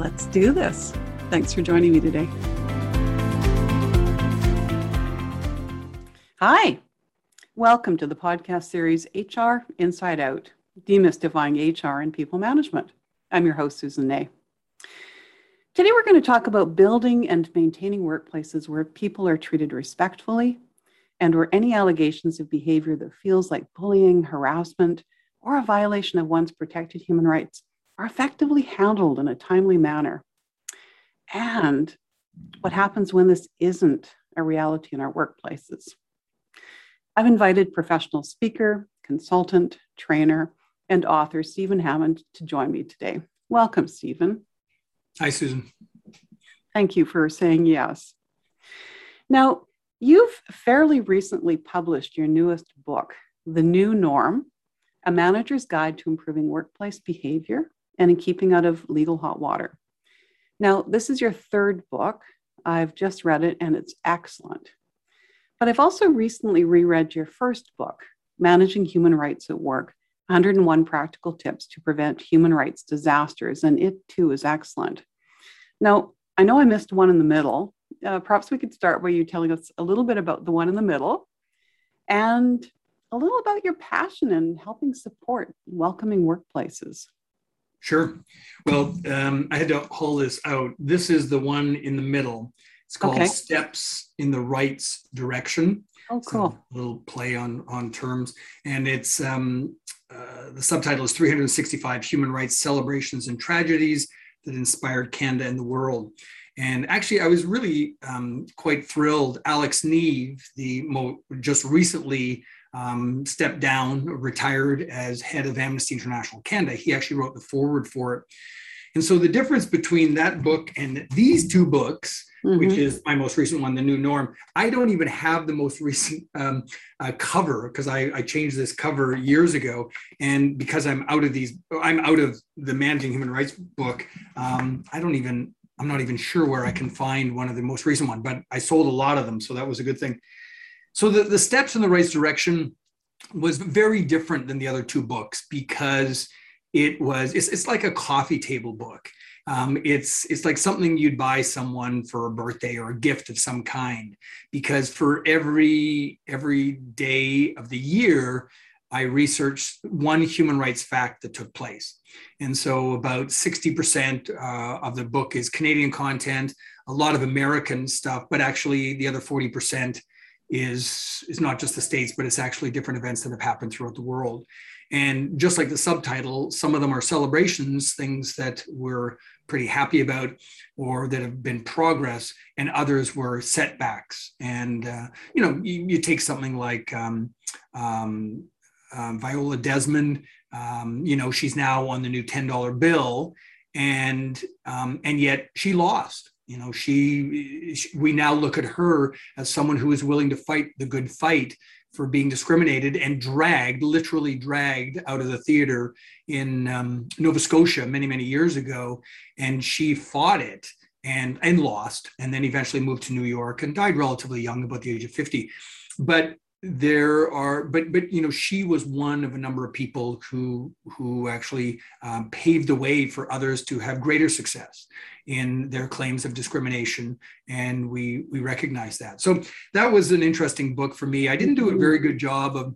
Let's do this. Thanks for joining me today. Hi, welcome to the podcast series HR Inside Out Demystifying HR and People Management. I'm your host, Susan Ney. Today, we're going to talk about building and maintaining workplaces where people are treated respectfully and where any allegations of behavior that feels like bullying, harassment, or a violation of one's protected human rights are effectively handled in a timely manner. And what happens when this isn't a reality in our workplaces. I've invited professional speaker, consultant, trainer, and author Stephen Hammond to join me today. Welcome, Stephen. Hi, Susan. Thank you for saying yes. Now, you've fairly recently published your newest book, The New Norm A Manager's Guide to Improving Workplace Behavior and in keeping out of legal hot water. Now, this is your third book. I've just read it and it's excellent. But I've also recently reread your first book, Managing Human Rights at Work 101 Practical Tips to Prevent Human Rights Disasters, and it too is excellent. Now, I know I missed one in the middle. Uh, perhaps we could start by you telling us a little bit about the one in the middle and a little about your passion in helping support welcoming workplaces. Sure. Well, um, I had to haul this out. This is the one in the middle. It's called okay. Steps in the Rights Direction. Oh, cool. a little play on on terms, and it's um, uh, the subtitle is 365 Human Rights Celebrations and Tragedies that Inspired Canada and the World. And actually, I was really um, quite thrilled. Alex Neve, the mo- just recently um, stepped down, retired as head of Amnesty International Canada. He actually wrote the foreword for it. And so the difference between that book and these two books, mm-hmm. which is my most recent one, The New Norm, I don't even have the most recent um, uh, cover because I, I, changed this cover years ago. And because I'm out of these, I'm out of the Managing Human Rights book, um, I don't even, I'm not even sure where I can find one of the most recent one, but I sold a lot of them. So that was a good thing. So the, the steps in the right direction was very different than the other two books because it was it's, it's like a coffee table book. Um, it's it's like something you'd buy someone for a birthday or a gift of some kind because for every every day of the year i researched one human rights fact that took place. And so about 60% uh, of the book is canadian content a lot of american stuff but actually the other 40% is is not just the states but it's actually different events that have happened throughout the world. And just like the subtitle some of them are celebrations things that we're pretty happy about or that have been progress and others were setbacks. And uh, you know you, you, take something like um, um, um, viola desmond um, you know she's now on the new $10 bill and um, and yet she lost you know she, she, we now look at her as someone who is willing to fight the good fight for being discriminated and dragged literally dragged out of the theater in um, nova scotia many many years ago. And she fought it and and lost and then eventually moved to new york and died relatively young about the age of 50 but there are but but you know she was one of a number of people who who actually um, paved the way for others to have greater success in their claims of discrimination and we we recognize that. So that was an interesting book for me. I didn't do a very good job of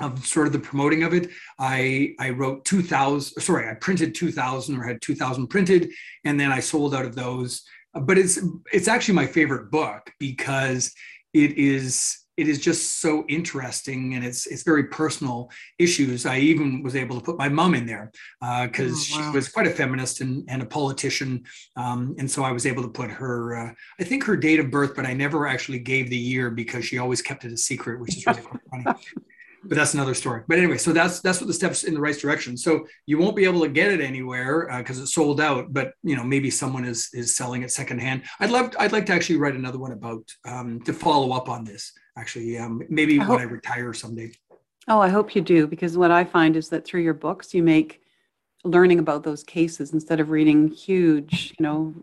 of sort of the promoting of it. I i wrote 2000 sorry i printed 2000 or had 2000 printed and then i sold out of those. But it's it's actually my favorite book because it is it is just so interesting and it's it's very personal issues. I even was able to put my mom in there because uh, oh, wow. she was quite a feminist and, and a politician, um, and so I was able to put her. Uh, I think her date of birth, but I never actually gave the year because she always kept it a secret, which is really funny. but that's another story. But anyway, so that's that's what the steps in the right direction. So you won't be able to get it anywhere because uh, it's sold out. But you know, maybe someone is is selling it secondhand. I'd love I'd like to actually write another one about um, to follow up on this. Actually, um, maybe I when hope, I retire someday. Oh, I hope you do because what I find is that through your books, you make learning about those cases instead of reading huge, you know,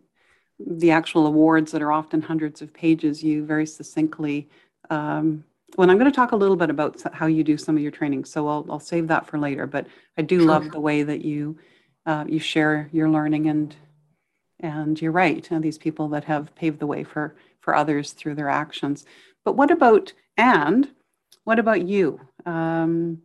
the actual awards that are often hundreds of pages. You very succinctly um, well, I'm going to talk a little bit about how you do some of your training, so I'll, I'll save that for later. But I do sure. love the way that you uh, you share your learning and and you're right. And these people that have paved the way for for others through their actions. But what about and what about you? Um,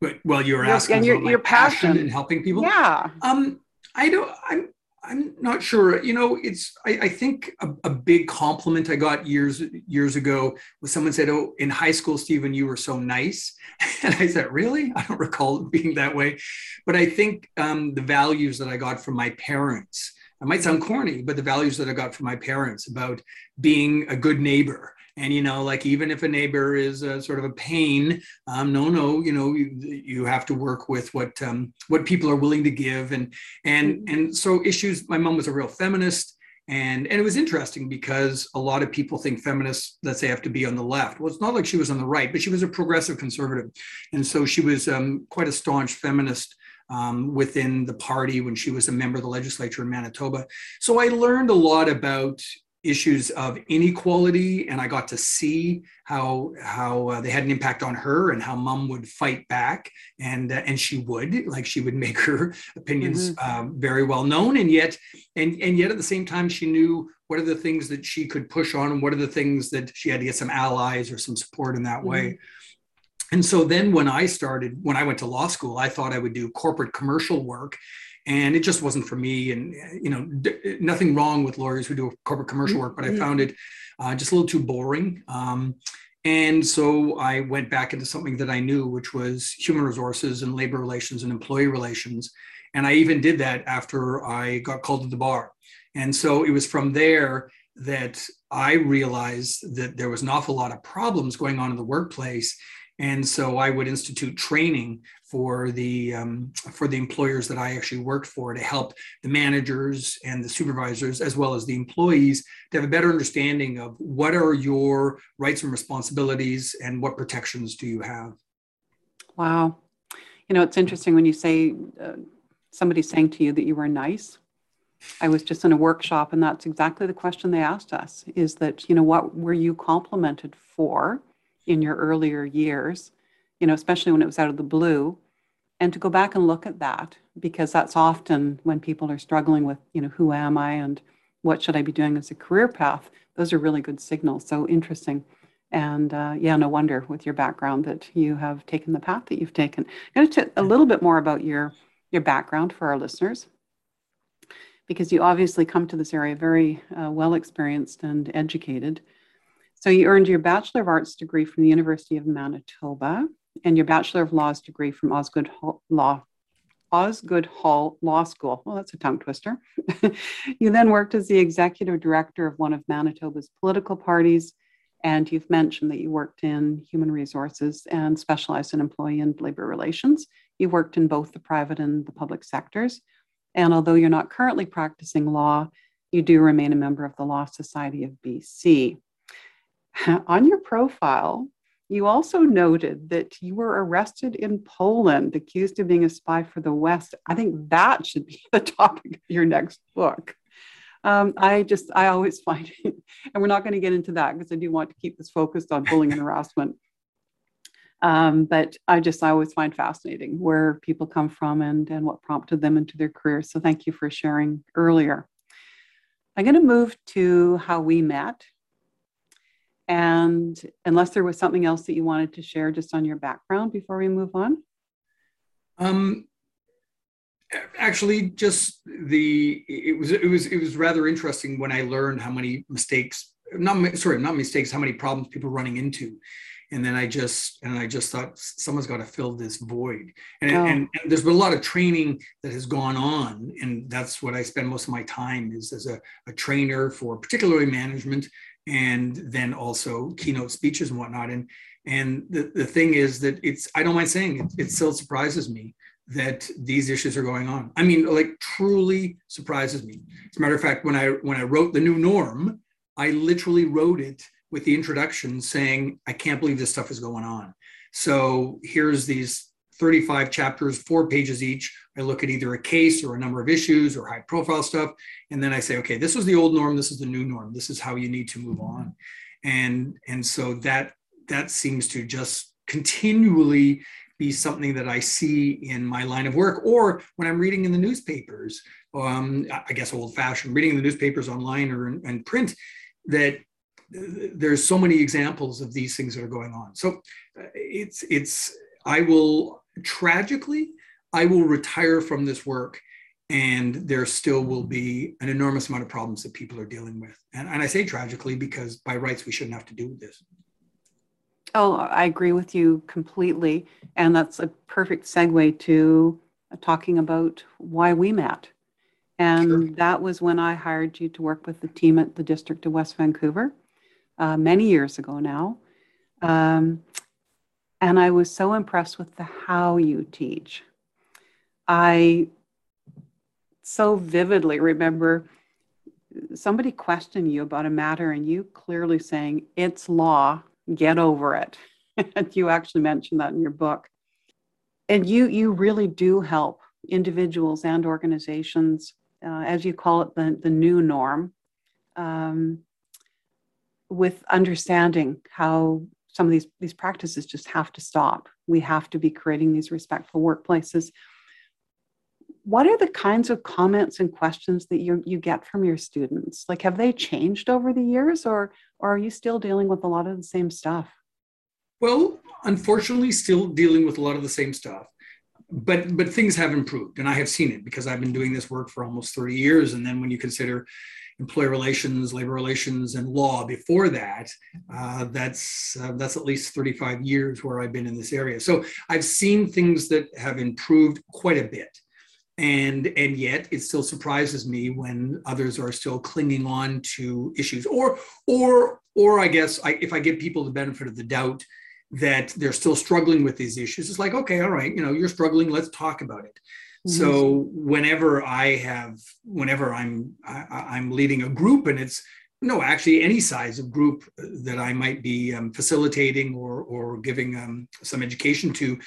but, well, you're asking and your, your passion, passion in helping people. Yeah. Um, I don't. I'm I'm not sure. You know, it's I, I think a, a, big compliment I got years years ago was someone said, "Oh, in high school, Stephen, you were so nice," and I said, "Really? I don't recall being that way." But I think um, the values that I got from my parents. It might sound corny, but the values that I got from my parents about being a good neighbor, and you know like even if a neighbor is a, sort of a pain um, no no you know you, you have to work with what um, what people are willing to give. And and mm-hmm. and so issues my mom was a real feminist and and it was interesting because a lot of people think feminists let's say have to be on the left. Well it's not like she was on the right but she was a progressive conservative. And so she was um, quite a staunch feminist um, within the party when she was a member of the legislature in Manitoba. So I learned a lot about issues of inequality and i got to see how how uh, they had an impact on her and how mom would fight back and uh, and she would like she would make her opinions mm-hmm. um, very well known and yet and and yet at the same time she knew what are the things that she could push on and what are the things that she had to get some allies or some support in that mm-hmm. way and so then when i started when i went to law school i thought i would do corporate commercial work and it just wasn't for me. And you know, d- nothing wrong with lawyers who do corporate commercial work, but I mm-hmm. found it uh, just a little too boring. Um, and so I went back into something that I knew, which was human resources and labor relations and employee relations. And I even did that after I got called to the bar. And so it was from there that I realized that there was an awful lot of problems going on in the workplace. And so I would institute training for the um, for the employers that I actually worked for to help the managers and the supervisors as well as the employees to have a better understanding of what are your rights and responsibilities and what protections do you have. Wow, you know it's interesting when you say uh, somebody saying to you that you were nice. I was just in a workshop and that's exactly the question they asked us is that you know what were you complimented for in your earlier years you know, especially when it was out of the blue, and to go back and look at that because that's often when people are struggling with, you know, who am I and what should I be doing as a career path. Those are really good signals. So interesting. And uh, yeah, no wonder with your background that you have taken the path that you've taken. I'm going to talk a little bit more about your your background for our listeners, because you obviously come to this area very uh, well experienced and educated. So you earned your Bachelor of Arts degree from the University of Manitoba and your Bachelor of Laws degree from Osgoode Hall Law. Osgoode Hall Law School. Well, that's a tongue twister. you then worked as the executive director of one of Manitoba's political parties, and you've mentioned that you worked in human resources and specialized in employee and labor relations. You worked in both the private and the public sectors. And although you're not currently practicing law, you do remain a member of the Law Society of BC. On your profile, you also noted that you were arrested in Poland, accused of being a spy for the West. I think that should be the topic of your next book. Um, I just, I always find it, and we're not going to get into that because I do want to keep this focused on bullying and harassment. Um, but I just, I always find fascinating where people come from and, and what prompted them into their careers. So thank you for sharing earlier. I'm going to move to how we met and unless there was something else that you wanted to share just on your background before we move on. Um, actually just the it was it was it was rather interesting when i learned how many mistakes not sorry not mistakes how many problems people are running into and then i just and i just thought someone's got to fill this void and, oh. and, and, there's been a lot of training that has gone on and that's what i spend most of my time is as a, a trainer for particularly management and then also keynote speeches and whatnot and and the, the thing is that it's i don't mind saying it, it still surprises me that these issues are going on. I mean, like truly surprises me. As a matter of fact, when I when I wrote the new norm, I literally wrote it with the introduction saying, I can't believe this stuff is going on. So here's these 35 chapters, four pages each. I look at either a case or a number of issues or high profile stuff. And then I say, okay, this was the old norm, this is the new norm. This is how you need to move on. And and so that that seems to just continually be something that I see in my line of work or when I'm reading in the newspapers. Um, I guess old fashioned, reading the newspapers online or in, in print, that there's so many examples of these things that are going on. So uh, it's, it's, I will tragically, I will retire from this work and there still will be an enormous amount of problems that people are dealing with. And, and I say tragically because by rights, we shouldn't have to do this. Oh, I agree with you completely. And that's a perfect segue to talking about why we met. And sure. that was when I hired you to work with the team at the District of West Vancouver uh, many years ago now. Um, and I was so impressed with the how you teach. I so vividly remember somebody questioning you about a matter and you clearly saying, it's law, get over it. and you actually mentioned that in your book. And you you really do help individuals and organizations, uh, as you call it, the, the new norm, um, with understanding how some of these, these practices just have to stop. We have to be creating these respectful workplaces. What are the kinds of comments and questions that you, you get from your students? Like, have they changed over the years, or or are you still dealing with a lot of the same stuff? Well, unfortunately, still dealing with a lot of the same stuff. But but things have improved, and I have seen it because I've been doing this work for almost 30 years. And then when you consider employee relations, labor relations, and law before that, uh, that's uh, that's at least 35 years where I've been in this area. So I've seen things that have improved quite a bit and and yet it still surprises me when others are still clinging on to issues or or or i guess I, if i give people the benefit of the doubt that they're still struggling with these issues it's like okay all right you know you're struggling let's talk about it mm-hmm. so whenever i have whenever i'm I, i'm leading a group and it's no actually any size of group that i might be um, facilitating or or giving um, some education to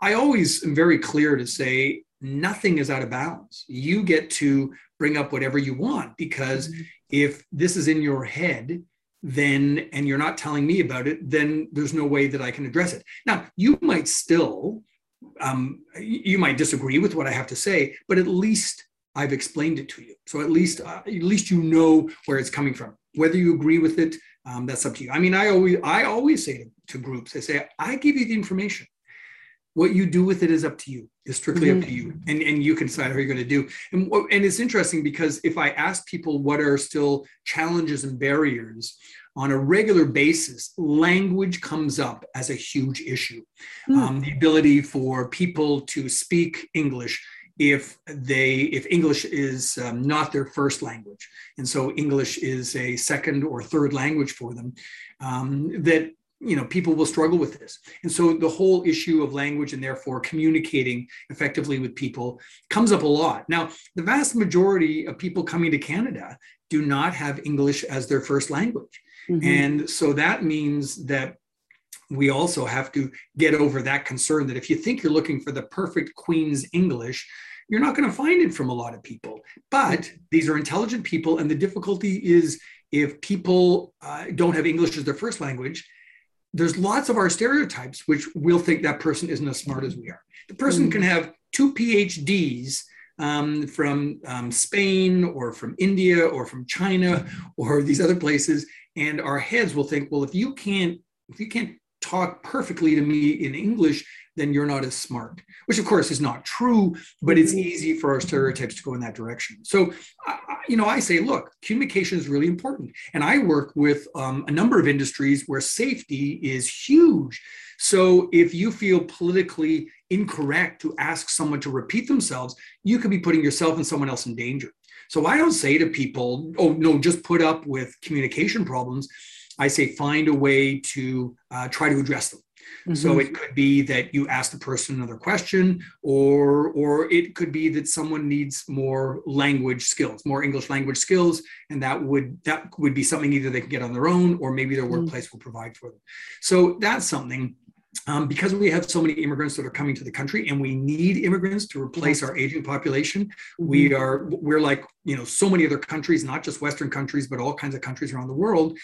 i always am very clear to say nothing is out of bounds. You get to bring up whatever you want because mm-hmm. if this is in your head, then and you're not telling me about it, then there's no way that I can address it. Now, you might still um, you might disagree with what I have to say, but at least I've explained it to you. So at least uh, at least you know where it's coming from. Whether you agree with it, um, that's up to you. I mean, I always I always say to, to groups, I say I give you the information what you do with it is up to you is strictly mm-hmm. up to you and, and you can decide how you're going to do and, and it's interesting because if i ask people what are still challenges and barriers on a regular basis language comes up as a huge issue mm-hmm. um, the ability for people to speak english if they if english is um, not their first language and so english is a second or third language for them um, that you know people will struggle with this. And so the whole issue of language and therefore communicating effectively with people comes up a lot. Now the vast majority of people coming to canada do not have english as their first language. Mm-hmm. and so that means that we also have to get over that concern that if you think you're looking for the perfect queen's english you're not going to find it from a lot of people. But these are intelligent people and the difficulty is if people uh, don't have english as their first language there's lots of our stereotypes which we'll think that person isn't as smart as we are. The person mm. can have two PhDs um, from um, Spain or from India or from China or these other places, and our heads will think, well, if you can't if you can't talk perfectly to me in English, then you're not as smart, which of course is not true, but it's mm-hmm. easy for our stereotypes to go in that direction. So, you know, I say, look, communication is really important. And I work with um, a number of industries where safety is huge. So if you feel politically incorrect to ask someone to repeat themselves, you could be putting yourself and someone else in danger. So I don't say to people, oh, no, just put up with communication problems. I say find a way to uh, try to address them. Mm-hmm. So it could be that you ask the person another question, or or it could be that someone needs more language skills, more English language skills, and that would that would be something either they can get on their own, or maybe their mm-hmm. workplace will provide for them. So that's something um, because we have so many immigrants that are coming to the country and we need immigrants to replace our aging population mm-hmm. we are we're like you know so many other countries not just western countries but all kinds of countries around the world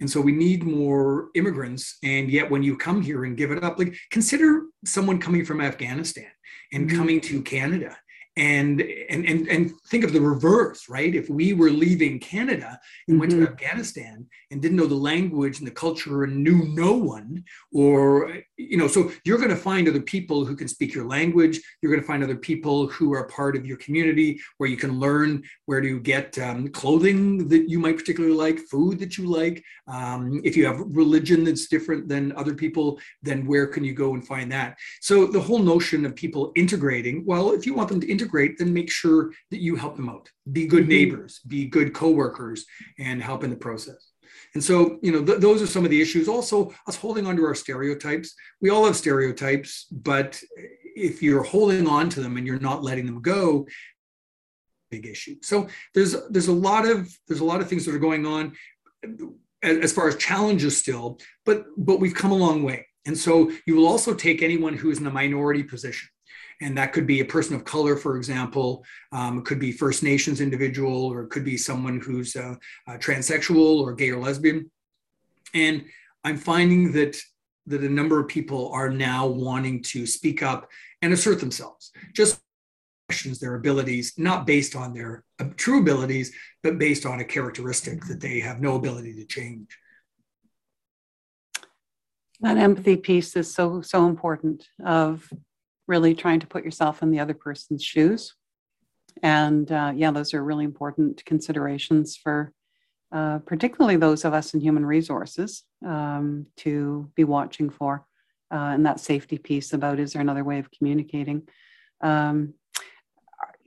and so we need more immigrants and yet when you come here and give it up like consider someone coming from afghanistan and mm-hmm. coming to canada and and and and think of the reverse right if we were leaving canada and mm-hmm. went to mm-hmm. afghanistan and didn't know the language and the culture and knew no one or you know so you're going to find other people who can speak your language you're going to find other people who are part of your community where you can learn where to get um, clothing that you might particularly like food that you like um, if you have religion that's different than other people then where can you go and find that so the whole notion of people integrating well if you want them to integrate then make sure that you help them out be good mm-hmm. neighbors be good co-workers and help in the process and so, you know, th- those are some of the issues. Also, us holding on to our stereotypes. We all have stereotypes, but if you're holding on to them and you're not letting them go, big issue. So there's there's a lot of there's a lot of things that are going on as far as challenges still, but but we've come a long way. And so you will also take anyone who is in a minority position and that could be a person of color, for example. Um, it could be First Nations individual, or it could be someone who's uh, uh, transsexual or gay or lesbian. And I'm finding that that a number of people are now wanting to speak up and assert themselves. Just questions their abilities, not based on their uh, true abilities, but based on a characteristic that they have no ability to change. That empathy piece is so so important. Of really trying to put yourself in the other person's shoes. And uh, yeah, those are really important considerations for uh, particularly those of us in human resources um, to be watching for. Uh, and that safety piece about is there another way of communicating? Um,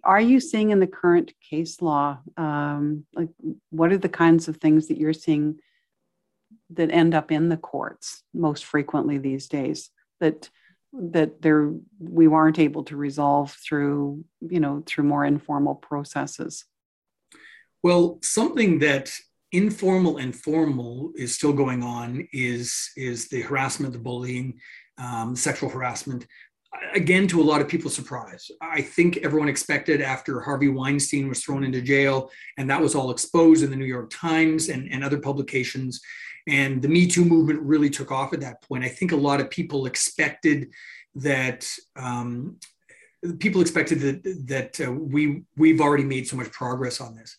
are you seeing in the current case law, um, like what are the kinds of things that you're seeing that end up in the courts most frequently these days that that there we weren't able to resolve through you know through more informal processes. Well something that informal and formal is still going on is is the harassment the bullying um, sexual harassment. Again to a lot of people's surprise i think everyone expected after harvey weinstein was thrown into jail and that was all exposed in the new york times and, and other publications and the Me Too movement really took off at that point. I think a lot of people expected that um, people expected that that uh, we we've already made so much progress on this,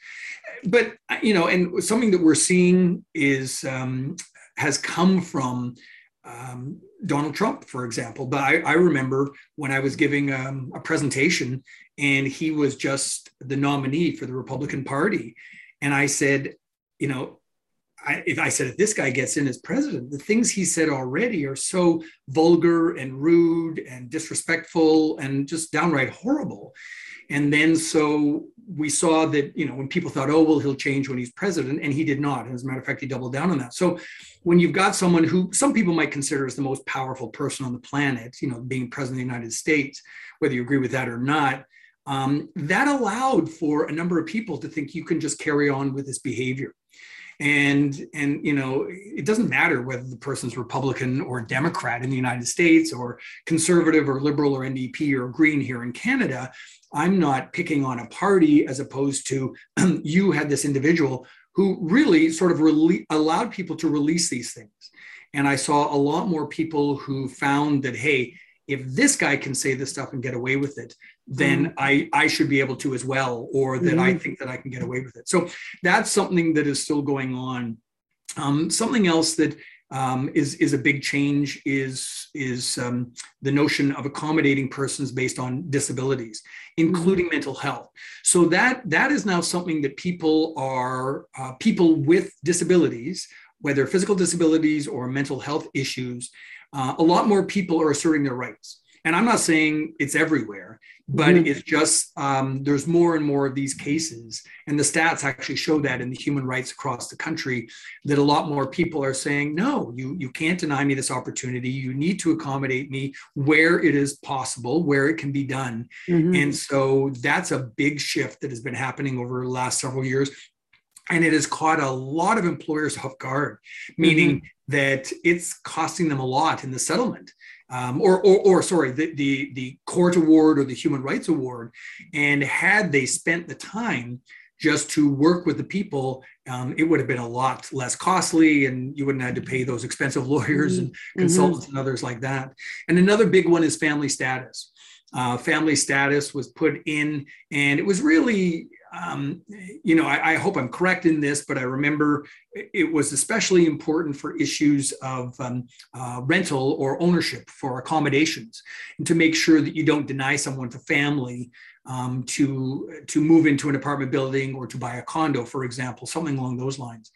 but you know, and something that we're seeing is um, has come from. Um, Donald Trump, for example. But I, I remember when I was giving um, a presentation and he was just the nominee for the Republican Party. And I said, you know, I, if I said if this guy gets in as president, the things he said already are so vulgar and rude and disrespectful and just downright horrible. And then so we saw that, you know, when people thought, oh, well, he'll change when he's president, and he did not. And as a matter of fact, he doubled down on that. So when you've got someone who some people might consider as the most powerful person on the planet, you know, being president of the United States, whether you agree with that or not, um, that allowed for a number of people to think you can just carry on with this behavior and and you know it doesn't matter whether the person's republican or democrat in the united states or conservative or liberal or ndp or green here in canada i'm not picking on a party as opposed to you had this individual who really sort of rele- allowed people to release these things. And i saw a lot more people who found that hey if this guy can say this stuff and get away with it then mm. I, I should be able to as well, or that mm. I think that I can get away with it. So that's something that is still going on. Um, something else that um, is is a big change. Is is um, the notion of accommodating persons based on disabilities, including mm-hmm. mental health. So that that is now something that people are uh, people with disabilities, whether physical disabilities or mental health issues, uh, a lot more people are asserting their rights. And I'm not saying it's everywhere, but mm-hmm. it's just um, there's more and more of these cases and the stats actually show that in the human rights across the country that a lot more people are saying no you you can't deny me this opportunity you need to accommodate me where it is possible where it can be done mm-hmm. and so that's a big shift that has been happening over the last several years and it has caught a lot of employers off guard meaning mm-hmm. That it's costing them a lot in the settlement um, or, or, or, sorry, the, the, the court award or the human rights award. And had they spent the time just to work with the people, um, it would have been a lot less costly and you wouldn't have to pay those expensive lawyers and mm-hmm. consultants mm-hmm. and others like that. And another big one is family status. Uh, family status was put in, and it was really um, you know, I, I, hope I'm correct in this, but I remember it was especially important for issues of um, uh, rental or ownership for accommodations, and to make sure that you don't deny someone for family um, to to move into an apartment building or to buy a condo, for example, something along those lines.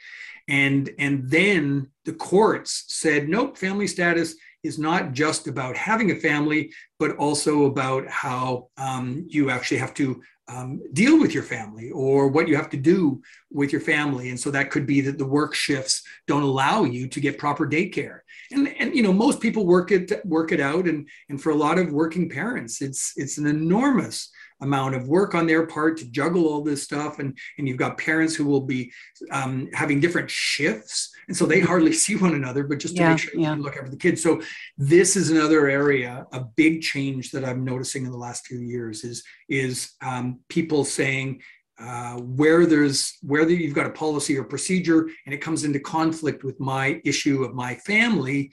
And and then the courts said, nope, family status is not just about having a family, but also about how um, you actually have to um, deal with your family or what you have to do with your family. And so that could be that the work shifts don't allow you to get proper daycare. And, and you know, most people work it work it out. And, and for a lot of working parents, it's it's an enormous amount of work on their part to juggle all this stuff. And, and you've got parents who will be um, having different shifts. And so they hardly see one another, but just to yeah, make sure yeah. you look after the kids. So this is another area, a big change that I'm noticing in the last few years is, is um, people saying, uh, where there's whether you've got a policy or procedure and it comes into conflict with my issue of my family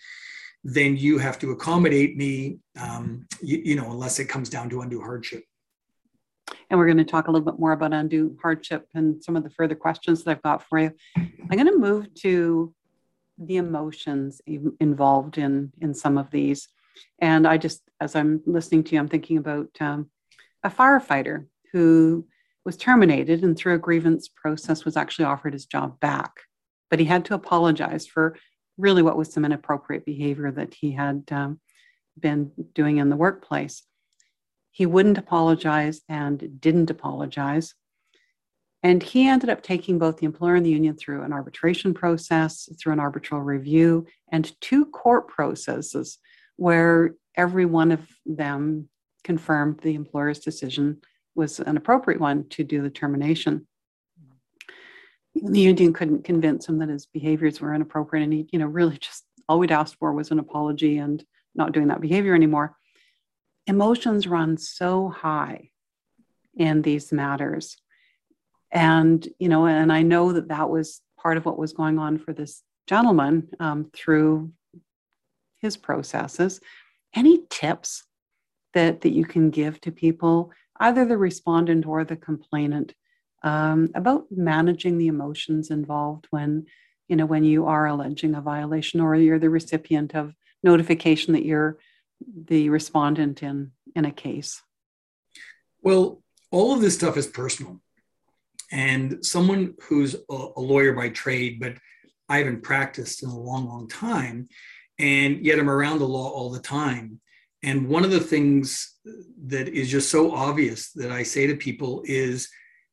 then you have to accommodate me um, you, you, know unless it comes down to undue hardship and we're going to talk a little bit more about undue hardship and some of the further questions that I've got for you. I'm going to move to the emotions involved in in some of these. And I just, as I'm listening to you, I'm thinking about um, a firefighter who was terminated and through a grievance process was actually offered his job back. But he had to apologize for really what was some inappropriate behavior that he had um, been doing in the workplace. He wouldn't apologize and didn't apologize. And he ended up taking both the employer and the union through an arbitration process, through an arbitral review, and two court processes where every one of them confirmed the employer's decision was an appropriate one to do the termination. The union couldn't convince him that his behaviors were inappropriate, and he, you know, really just all we'd asked for was an apology and not doing that behavior anymore emotions run so high in these matters. And you know and i know that that was part of what was going on for this gentleman um, through his processes. Any tips that that you can give to people either the respondent or the complainant um, about managing the emotions involved when you know when you are alleging a violation or you're the recipient of notification that you're the respondent in in a case? Well, all of this stuff is personal. And someone who's a, a lawyer by trade, but I haven't practiced in a long, long time, and yet I'm around the law all the time. And one of the things that is just so obvious that I say to people is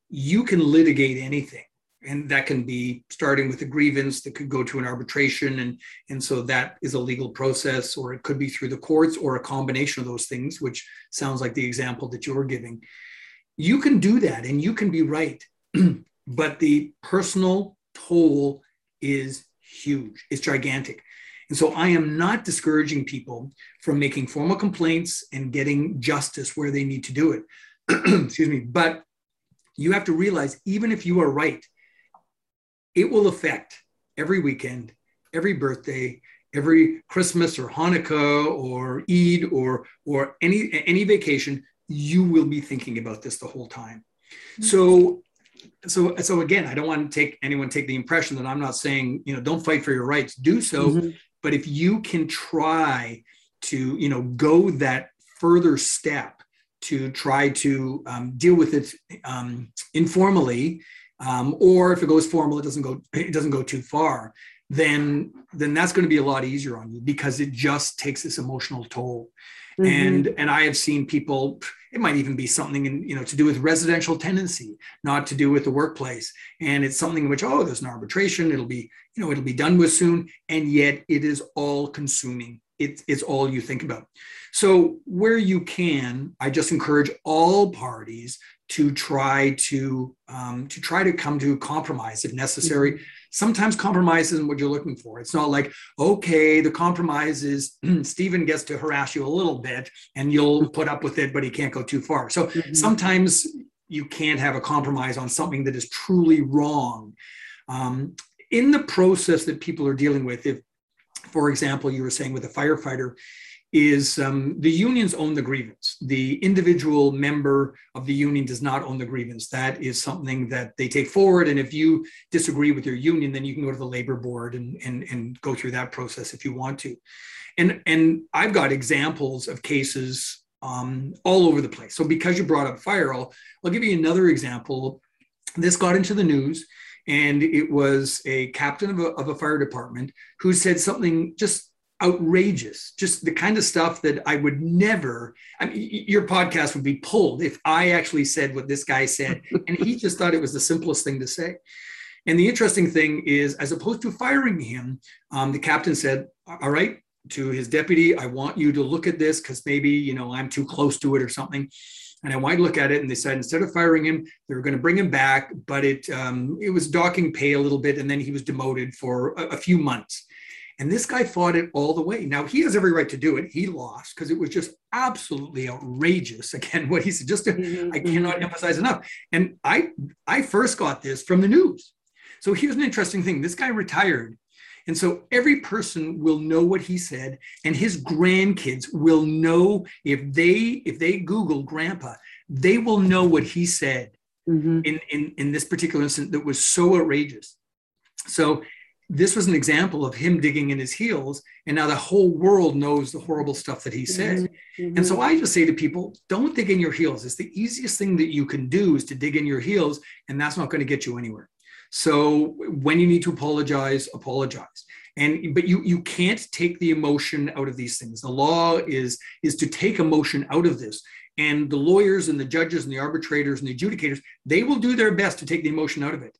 you can litigate anything and that can be starting with a grievance that could go to an arbitration and and so that is a legal process or it could be through the courts or a combination of those things which sounds like the example that you're giving. You can do that and you can be right but the personal toll is huge it's gigantic. And so i am not discouraging people from making formal complaints and getting justice where they need to do it. Excuse me but you have to realize even if you are right it will affect every weekend, every birthday, every Christmas or Hanukkah or Eid or or any any vacation. You will be thinking about this the whole time. Mm-hmm. So so so again i don't want to take anyone take the impression that i'm not saying you know don't fight for your rights do so mm-hmm. but if you can try to you know go that further step to try to um, deal with it um, informally um, or if it goes formal it doesn't go it doesn't go too far then then that's going to be a lot easier on you because it just takes this emotional toll. Mm-hmm. and and i have seen people it might even be something in, you know to do with residential tenancy not to do with the workplace. And it's something in which oh there's an arbitration it'll be you know it'll be done with soon and yet it is all consuming. It, it's all you think about. So where you can i just encourage all parties to try to um, to try to come to compromise if necessary mm-hmm sometimes compromise isn't what you're looking for. It's not like, okay, the compromise is Stephen gets to harass you a little bit and you'll put up with it, but he can't go too far. So mm-hmm. sometimes you can't have a compromise on something that is truly wrong. Um, in the process that people are dealing with, if, for example, you were saying with a firefighter, is um, the unions own the grievance. The individual member of the union does not own the grievance. That is something that they take forward. And if you disagree with your union, then you can go to the labor board and, and, and go through that process if you want to. And, and I've got examples of cases um, all over the place. So because you brought up fire, I'll, I'll give you another example. This got into the news and it was a captain of a, of a fire department who said something just outrageous, just the kind of stuff that I would never. I mean, your podcast would be pulled if I actually said what this guy said, and he just thought it was the simplest thing to say. And the interesting thing is, as opposed to firing him, um, the captain said, "All right." To his deputy, I want you to look at this because maybe you know I'm too close to it or something. And I wanted to look at it, and they said instead of firing him, they were going to bring him back, but it um, it was docking pay a little bit, and then he was demoted for a, a few months. And this guy fought it all the way. Now he has every right to do it. He lost because it was just absolutely outrageous. Again, what he said, just to, mm-hmm. I cannot mm-hmm. emphasize enough. And I I first got this from the news. So here's an interesting thing. This guy retired. And so every person will know what he said, and his grandkids will know if they if they Google grandpa, they will know what he said mm-hmm. in, in, in this particular incident that was so outrageous. So this was an example of him digging in his heels and now the whole world knows the horrible stuff that he said mm-hmm. and so i just say to people don't dig in your heels. It's the easiest thing that you can do is to dig in your heels and that's not going to get you anywhere. So when you need to apologize apologize. And but you you can't take the emotion out of these things. The law is is to take emotion out of this. And the lawyers and the judges and the arbitrators and the adjudicators they will do their best to take the emotion out of it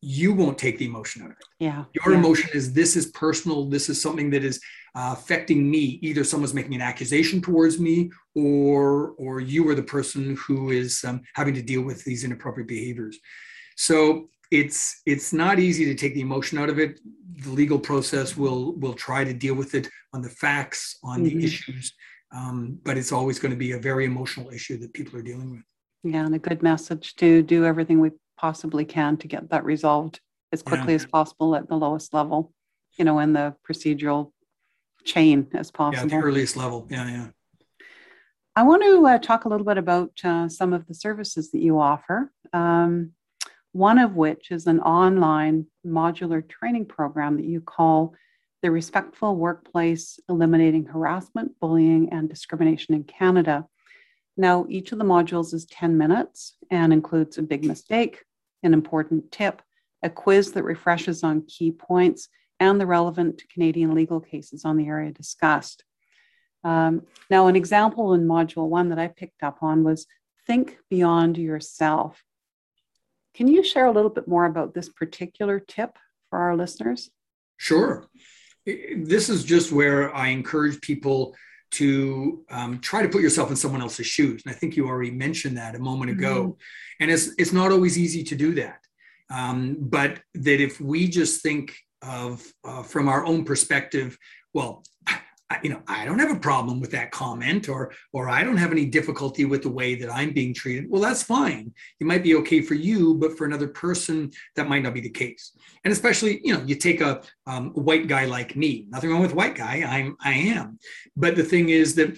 you won't take the emotion out of it. Yeah. Your yeah. emotion is this is personal. This is something that is uh, affecting me. Either someone's making an accusation towards me, or or you are the person who is um, having to deal with these inappropriate behaviors. So it's it's not easy to take the emotion out of it. The legal process will will try to deal with it on the facts, on mm-hmm. the issues, um, but it's always going to be a very emotional issue that people are dealing with. Yeah, and a good message to do everything we possibly can to get that resolved as quickly yeah. as possible at the lowest level, you know, in the procedural chain as possible. Yeah, the earliest level. Yeah, yeah. I want to uh, talk a little bit about uh, some of the services that you offer. Um, one of which is an online modular training program that you call the Respectful Workplace Eliminating Harassment, Bullying, and Discrimination in Canada. Now, each of the modules is 10 minutes and includes a big mistake, an important tip, a quiz that refreshes on key points, and the relevant Canadian legal cases on the area discussed. Um, now, an example in Module 1 that I picked up on was think beyond yourself. Can you share a little bit more about this particular tip for our listeners? Sure. This is just where I encourage people to um, try to put yourself in someone else's shoes. And I think you already mentioned that a moment ago. Mm-hmm. And it's, it's not always easy to do that. Um, but that if we just think of uh, from our own perspective, well, you know, I don't have a problem with that comment, or or I don't have any difficulty with the way that I'm being treated. Well, that's fine. It might be okay for you, but for another person, that might not be the case. And especially, you know, you take a, um, white guy like me. Nothing wrong with white guy. I'm I am. But the thing is that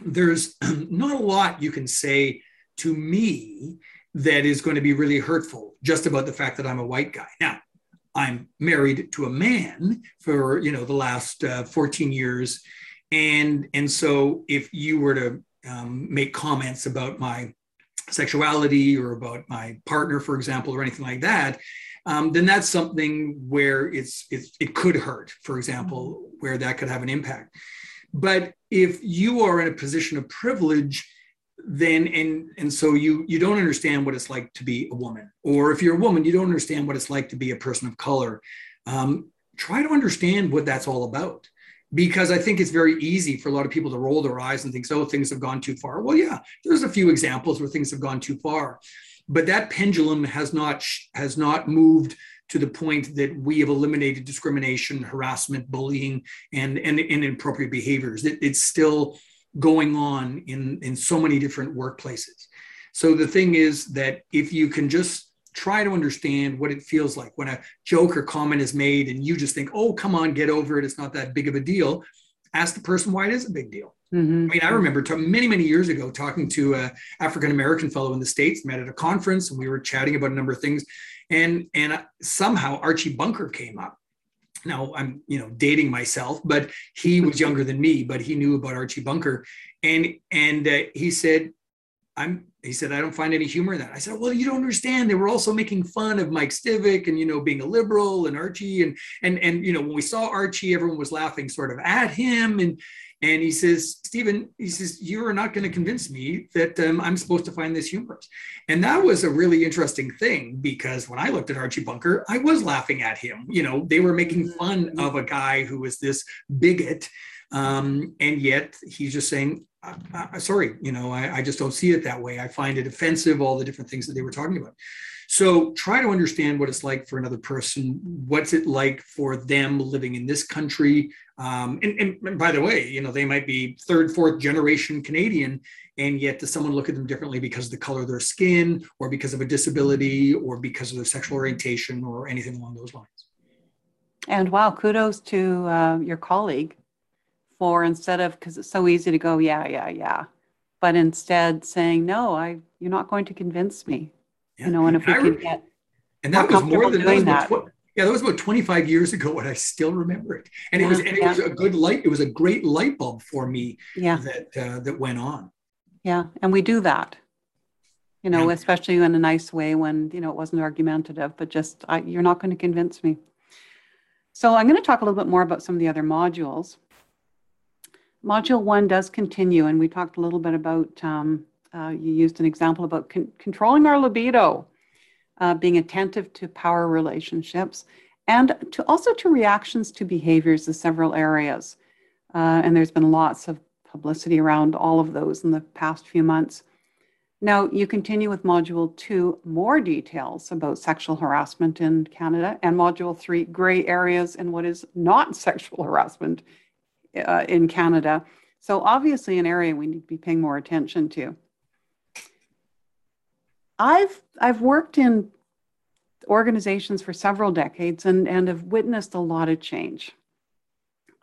there's not a lot you can say to me that is going to be really hurtful just about the fact that I'm a white guy. Now, I'm married to a man for you know the last uh, 14 years, and and so if you were to um, make comments about my sexuality or about my partner, for example, or anything like that, um, then that's something where it's, it's it could hurt, for example, mm-hmm. where that could have an impact. But if you are in a position of privilege, then and and so you you don't understand what it's like to be a woman, or if you're a woman, you don't understand what it's like to be a person of color. Um, try to understand what that's all about because I think it's very easy for a lot of people to roll their eyes and think, oh, things have gone too far. Well, yeah, there's a few examples where things have gone too far but that pendulum has not has not moved to the point that we have eliminated discrimination, harassment, bullying, and and, and inappropriate behaviors. It, it's still going on in in so many different workplaces. So the thing is that if you can just try to understand what it feels like when a joke or comment is made and you just think, oh, come on, get over it. It's not that big of a deal. Ask the person why it is a big deal. Mm-hmm. I mean, I remember t- many, many years ago talking to a African American fellow in the states. Met at a conference, and we were chatting about a number of things, and and somehow Archie Bunker came up. Now I'm you know dating myself, but he was younger than me, but he knew about Archie Bunker, and and uh, he said, "I'm." He said, "I don't find any humor in that." I said, "Well, you don't understand. They were also making fun of Mike Stivic and you know being a liberal and Archie and and and you know when we saw Archie, everyone was laughing sort of at him and." And he says, Stephen, he says, you are not going to convince me that um, I'm supposed to find this humorous. And that was a really interesting thing because when I looked at Archie Bunker, I was laughing at him. You know, they were making mm-hmm. fun of a guy who was this bigot. Um, and yet he's just saying, uh, uh, sorry, you know, I, I just don't see it that way. I find it offensive, all the different things that they were talking about. So try to understand what it's like for another person. What's it like for them living in this country? Um, and, and, by the way, you know, they might be third, fourth generation Canadian, and yet does someone look at them differently because of the color of their skin, or because of a disability, or because of their sexual orientation, or anything along those lines? And wow, kudos to uh, your colleague for instead of because it's so easy to go, yeah, yeah, yeah, but instead saying, no, I, you're not going to convince me. Yeah. You know, and if we could get and that was more than doing that. that. yeah, that was about 25 years ago, and I still remember it. And yeah, it was and it yeah. was a good light. It was a great light bulb for me. Yeah. That uh, that went on. Yeah, and we do that. You know, yeah. especially in a nice way when you know it wasn't argumentative, but just I, you're not going to convince me. So I'm going to talk a little bit more about some of the other modules. Module one does continue, and we talked a little bit about um, uh, you used an example about con- controlling our libido, uh, being attentive to power relationships, and to also to reactions to behaviors in several areas. Uh, and there's been lots of publicity around all of those in the past few months. Now, you continue with Module 2, more details about sexual harassment in Canada, and Module 3, gray areas in what is not sexual harassment uh, in Canada. So, obviously, an area we need to be paying more attention to. I've I've worked in organizations for several decades and, and have witnessed a lot of change.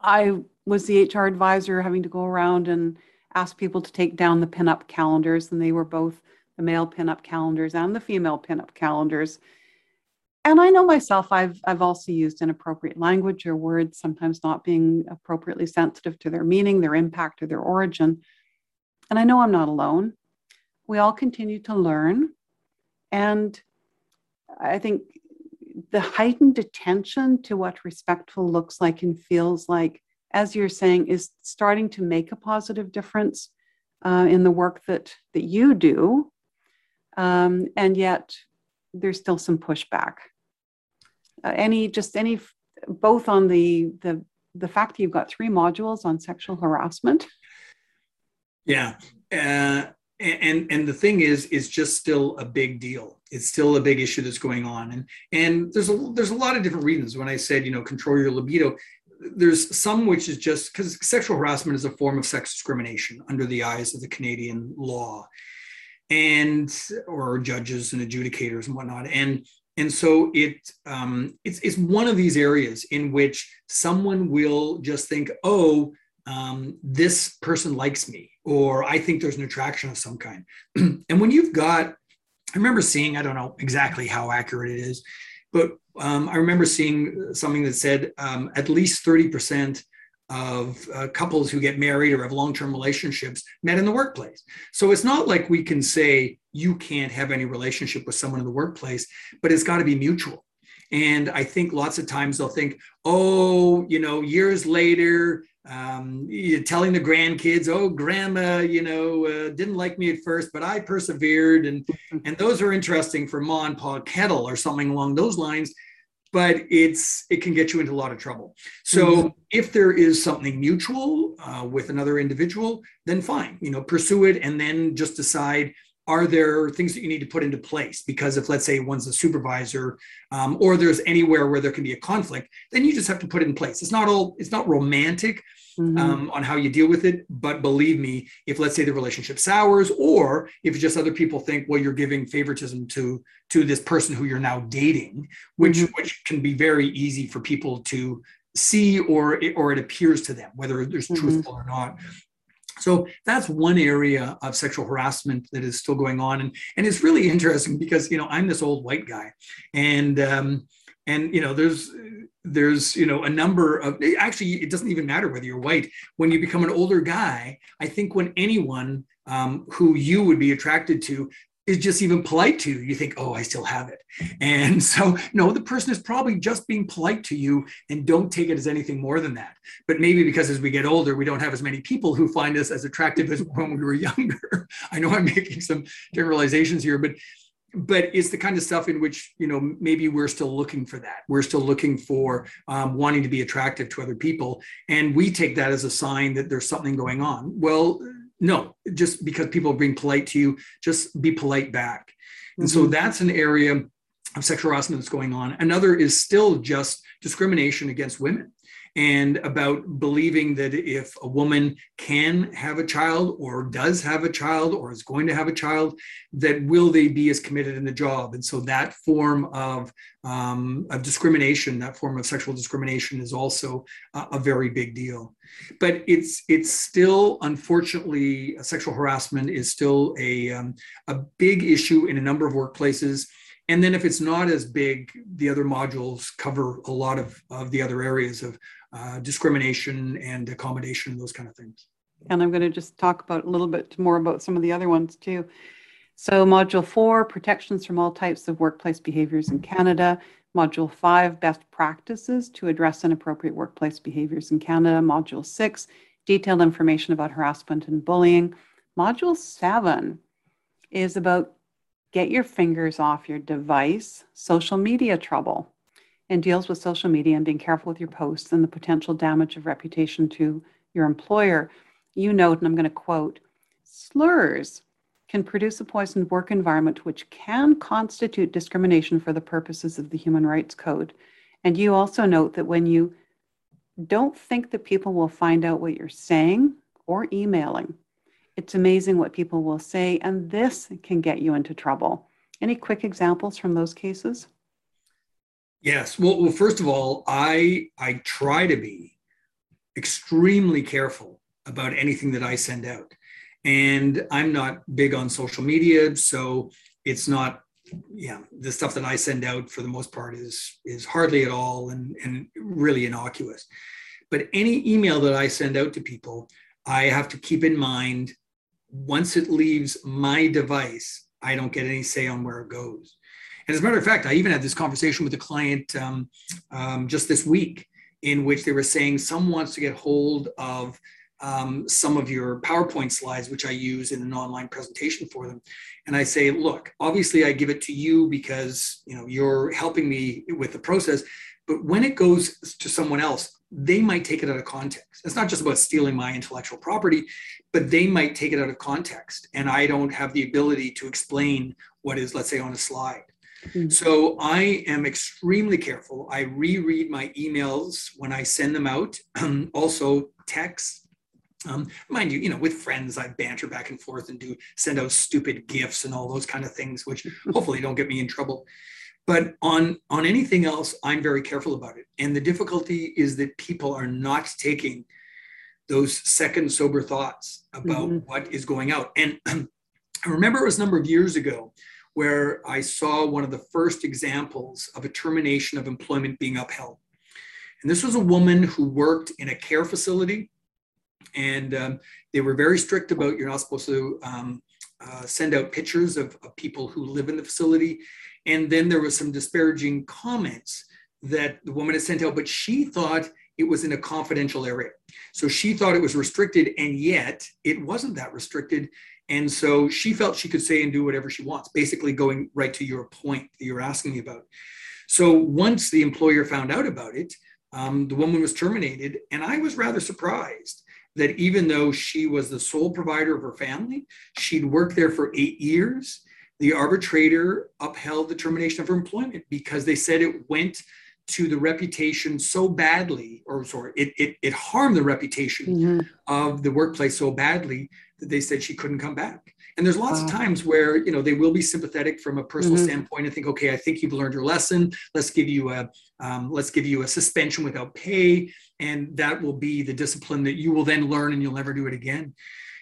I was the HR advisor having to go around and ask people to take down the pinup calendars, and they were both the male pinup calendars and the female pinup calendars. And I know myself, I've, I've also used inappropriate language or words, sometimes not being appropriately sensitive to their meaning, their impact, or their origin. And I know I'm not alone. We all continue to learn and I think the heightened attention to what respectful looks like and feels like, as you're saying, is starting to make a positive difference uh, in the work that, that you do. Um, and yet there's still some pushback. Uh, any, just any, both on the, the, the fact that you've got three modules on sexual harassment. Yeah. Uh, and and the thing is is just still a big deal. It's still a big issue that's going on. And and there's a there's a lot of different reasons. When i said you know control your libido there's some which is just because sexual harassment is a form of sex discrimination under the eyes of the canadian law and or judges and adjudicators and whatnot. And and so it um, it's, it's one of these areas in which someone will just think oh um, this person likes me or I think there's an attraction of some kind. and when you've got I remember seeing, I don't know exactly how accurate it is, but um, I remember seeing something that said um, at least 30% of uh, couples who get married or have long-term relationships met in the workplace. So it's not like we can say you can't have any relationship with someone in the workplace, but it's got to be mutual. And I think lots of times they'll think, oh, you know, years later, um, telling the grandkids, "Oh, grandma, you know, uh, didn't like me at first, but I persevered," and and those are interesting for Ma and Pa Kettle or something along those lines. But it's it can get you into a lot of trouble. So mm-hmm. if there is something mutual uh, with another individual, then fine, you know, pursue it, and then just decide are there things that you need to put into place? Because if, let's say, one's a supervisor, um, or there's anywhere where there can be a conflict, then you just have to put it in place. It's not all, it's not romantic mm-hmm. um, on how you deal with it, but believe me, if let's say the relationship sours, or if just other people think, well, you're giving favoritism to to this person who you're now dating, which mm-hmm. which can be very easy for people to see or it, or it appears to them whether there's mm-hmm. truthful or not so that's one area of sexual harassment that is still going on, and and it's really interesting because you know I'm this old white guy, and um, and you know there's there's you know a number of actually it doesn't even matter whether you're white when you become an older guy i think when anyone um, who you would be attracted to is just even polite to you, you think, oh, I still have it. And so, no, the person is probably just being polite to you and don't take it as anything more than that. But maybe because as we get older, we don't have as many people who find us as attractive as when we were younger. I know I'm making some generalizations here, but but it's the kind of stuff in which you know maybe we're still looking for that we're still looking for um, wanting to be attractive to other people and we take that as a sign that there's something going on well no, just because people are being polite to you, just be polite back. And mm-hmm. so that's an area of sexual harassment that's going on. Another is still just discrimination against women and about believing that if a woman can have a child or does have a child or is going to have a child, that will they be as committed in the job? And so that form of, um, of discrimination, that form of sexual discrimination is also a, a very big deal. But it's it's still, unfortunately, sexual harassment is still a, um, a big issue in a number of workplaces and then if it's not as big the other modules cover a lot of, of the other areas of uh, discrimination and accommodation those kind of things. And I'm going to just talk about a little bit more about some of the other ones too. So, Module 4 Protections from all types of workplace behaviors in Canada. Module 5 Best practices to address inappropriate workplace behaviors in Canada. Module 6 Detailed information about harassment and bullying. Module 7 is about get your fingers off your device, social media trouble and deals with social media and being careful with your posts and the potential damage of reputation to your employer. You note, and I'm going to quote, slurs can produce a poisoned work environment which can constitute discrimination for the purposes of the Human Rights Code. And you also note that when you don't think that people will find out what you're saying or emailing, it's amazing what people will say, and this can get you into trouble. Any quick examples from those cases? Yes. Well, well, first of all, I I try to be extremely careful about anything that I send out. And I'm not big on social media, so it's not yeah, the stuff that I send out for the most part is is hardly at all and, and really innocuous. But any email that I send out to people, I have to keep in mind once it leaves my device, I don't get any say on where it goes. And as a matter of fact, I even had this conversation with a client um, um, just this week in which they were saying someone wants to get hold of um, some of your PowerPoint slides, which I use in an online presentation for them. And I say, look, obviously I give it to you because you know you're helping me with the process. But when it goes to someone else, they might take it out of context. It's not just about stealing my intellectual property, but they might take it out of context. And I don't have the ability to explain what is, let's say, on a slide. Mm-hmm. So I am extremely careful. I reread my emails when I send them out, also texts. Um, mind you, you know, with friends, I banter back and forth and do send out stupid gifts and all those kind of things, which hopefully don't get me in trouble. But on on anything else, I'm very careful about it. And the difficulty is that people are not taking those second sober thoughts about mm-hmm. what is going out. And I remember it was a number of years ago where I saw one of the first examples of a termination of employment being upheld. And this was a woman who worked in a care facility, and um, they were very strict about you're not supposed to um, uh, send out pictures of, of people who live in the facility. And then there was some disparaging comments that the woman had sent out, but she thought it was in a confidential area. So she thought it was restricted, and yet it wasn't that restricted. And so she felt she could say and do whatever she wants, basically going right to your point that you're asking me about. So once the employer found out about it, um, the woman was terminated. And I was rather surprised that even though she was the sole provider of her family, she'd worked there for eight years. The arbitrator upheld the termination of her employment because they said it went to the reputation so badly, or sorry, it, it, it harmed the reputation mm-hmm. of the workplace so badly they said she couldn't come back. And there's lots wow. of times where you know they will be sympathetic from a personal mm-hmm. standpoint and think, okay, I think you've learned your lesson. Let's give you a um, let's give you a suspension without pay, and that will be the discipline that you will then learn, and you'll never do it again.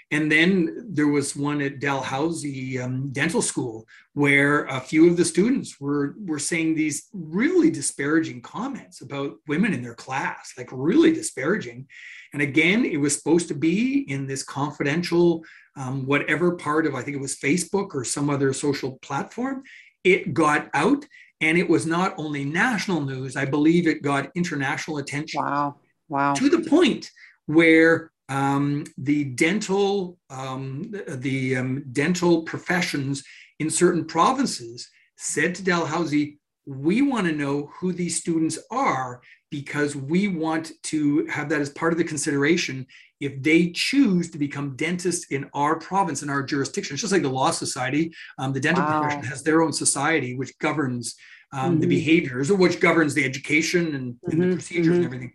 And then there was one at Dalhousie um, Dental School where a few of the students were, were saying these really disparaging comments about women in their class, like really disparaging. And again, it was supposed to be in this confidential, um, whatever part of, I think it was Facebook or some other social platform. It got out and it was not only national news, I believe it got international attention. Wow. Wow. To the point where um, the dental um, the um, dental professions in certain provinces said to Dalhousie, we want to know who these students are because we want to have that as part of the consideration if they choose to become dentists in our province in our jurisdiction it's just like the law society um, the dental wow. profession has their own society which governs um, mm-hmm. the behaviors or which governs the education and, mm-hmm. and the mm-hmm. procedures mm-hmm. and everything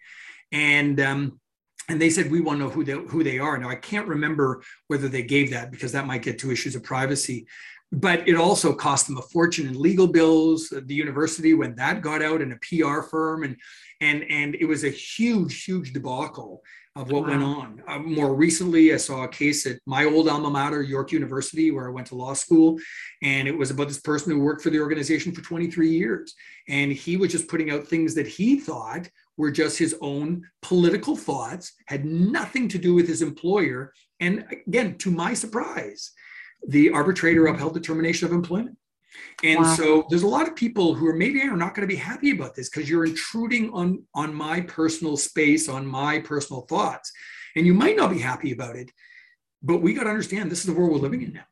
and um, and they said we want to know who they who they are. Now I can't remember whether they gave that because that might get to issues of privacy. But it also cost them a fortune in legal bills. The university when that got out, and a PR firm, and and and it was a huge, huge debacle of what wow. went on. Uh, more recently, I saw a case at my old alma mater, York University, where I went to law school, and it was about this person who worked for the organization for 23 years, and he was just putting out things that he thought were just his own political thoughts, had nothing to do with his employer. And again, to my surprise, the arbitrator upheld the termination of employment. And wow. so there's a lot of people who are maybe are not going to be happy about this because you're intruding on, on my personal space, on my personal thoughts. And you might not be happy about it, but we got to understand this is the world we're living in now.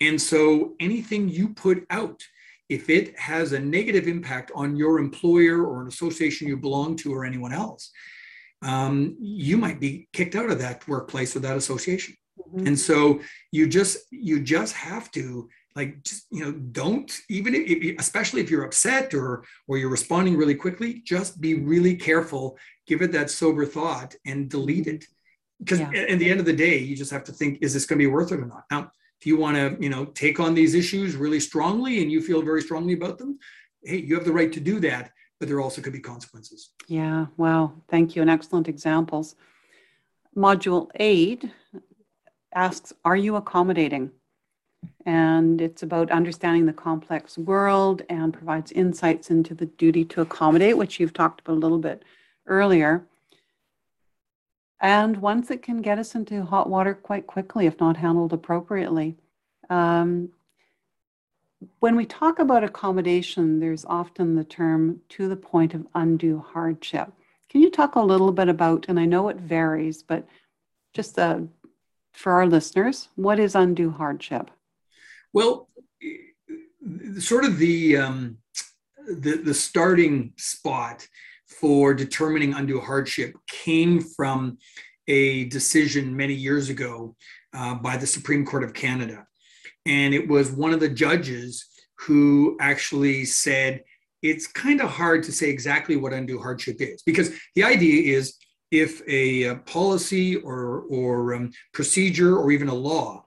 And so anything you put out if it has a negative impact on your employer or an association you belong to or anyone else, um, you might be kicked out of that workplace or that association. Mm-hmm. And so you just you just have to like just you know don't even if, especially if you're upset or or you're responding really quickly just be really careful give it that sober thought and delete it. Because yeah. at the end of the day you just have to think is this going to be worth it or not? Now if you want to you know take on these issues really strongly and you feel very strongly about them hey you have the right to do that but there also could be consequences. Yeah wow thank you and excellent examples. Module 8 asks are you accommodating and it's about understanding the complex world and provides insights into the duty to accommodate which you've talked about a little bit earlier and once it can get us into hot water quite quickly if not handled appropriately. Um, when we talk about accommodation, there's often the term to the point of undue hardship. Can you talk a little bit about, and I know it varies, but just uh, for our listeners, what is undue hardship? Well, sort of the, um, the, the starting spot for determining undue hardship came from a decision many years ago uh, by the Supreme Court of Canada. And it was one of the judges who actually said, it's kind of hard to say exactly what undue hardship is because the idea is if a, a policy or, or um, procedure or even a law,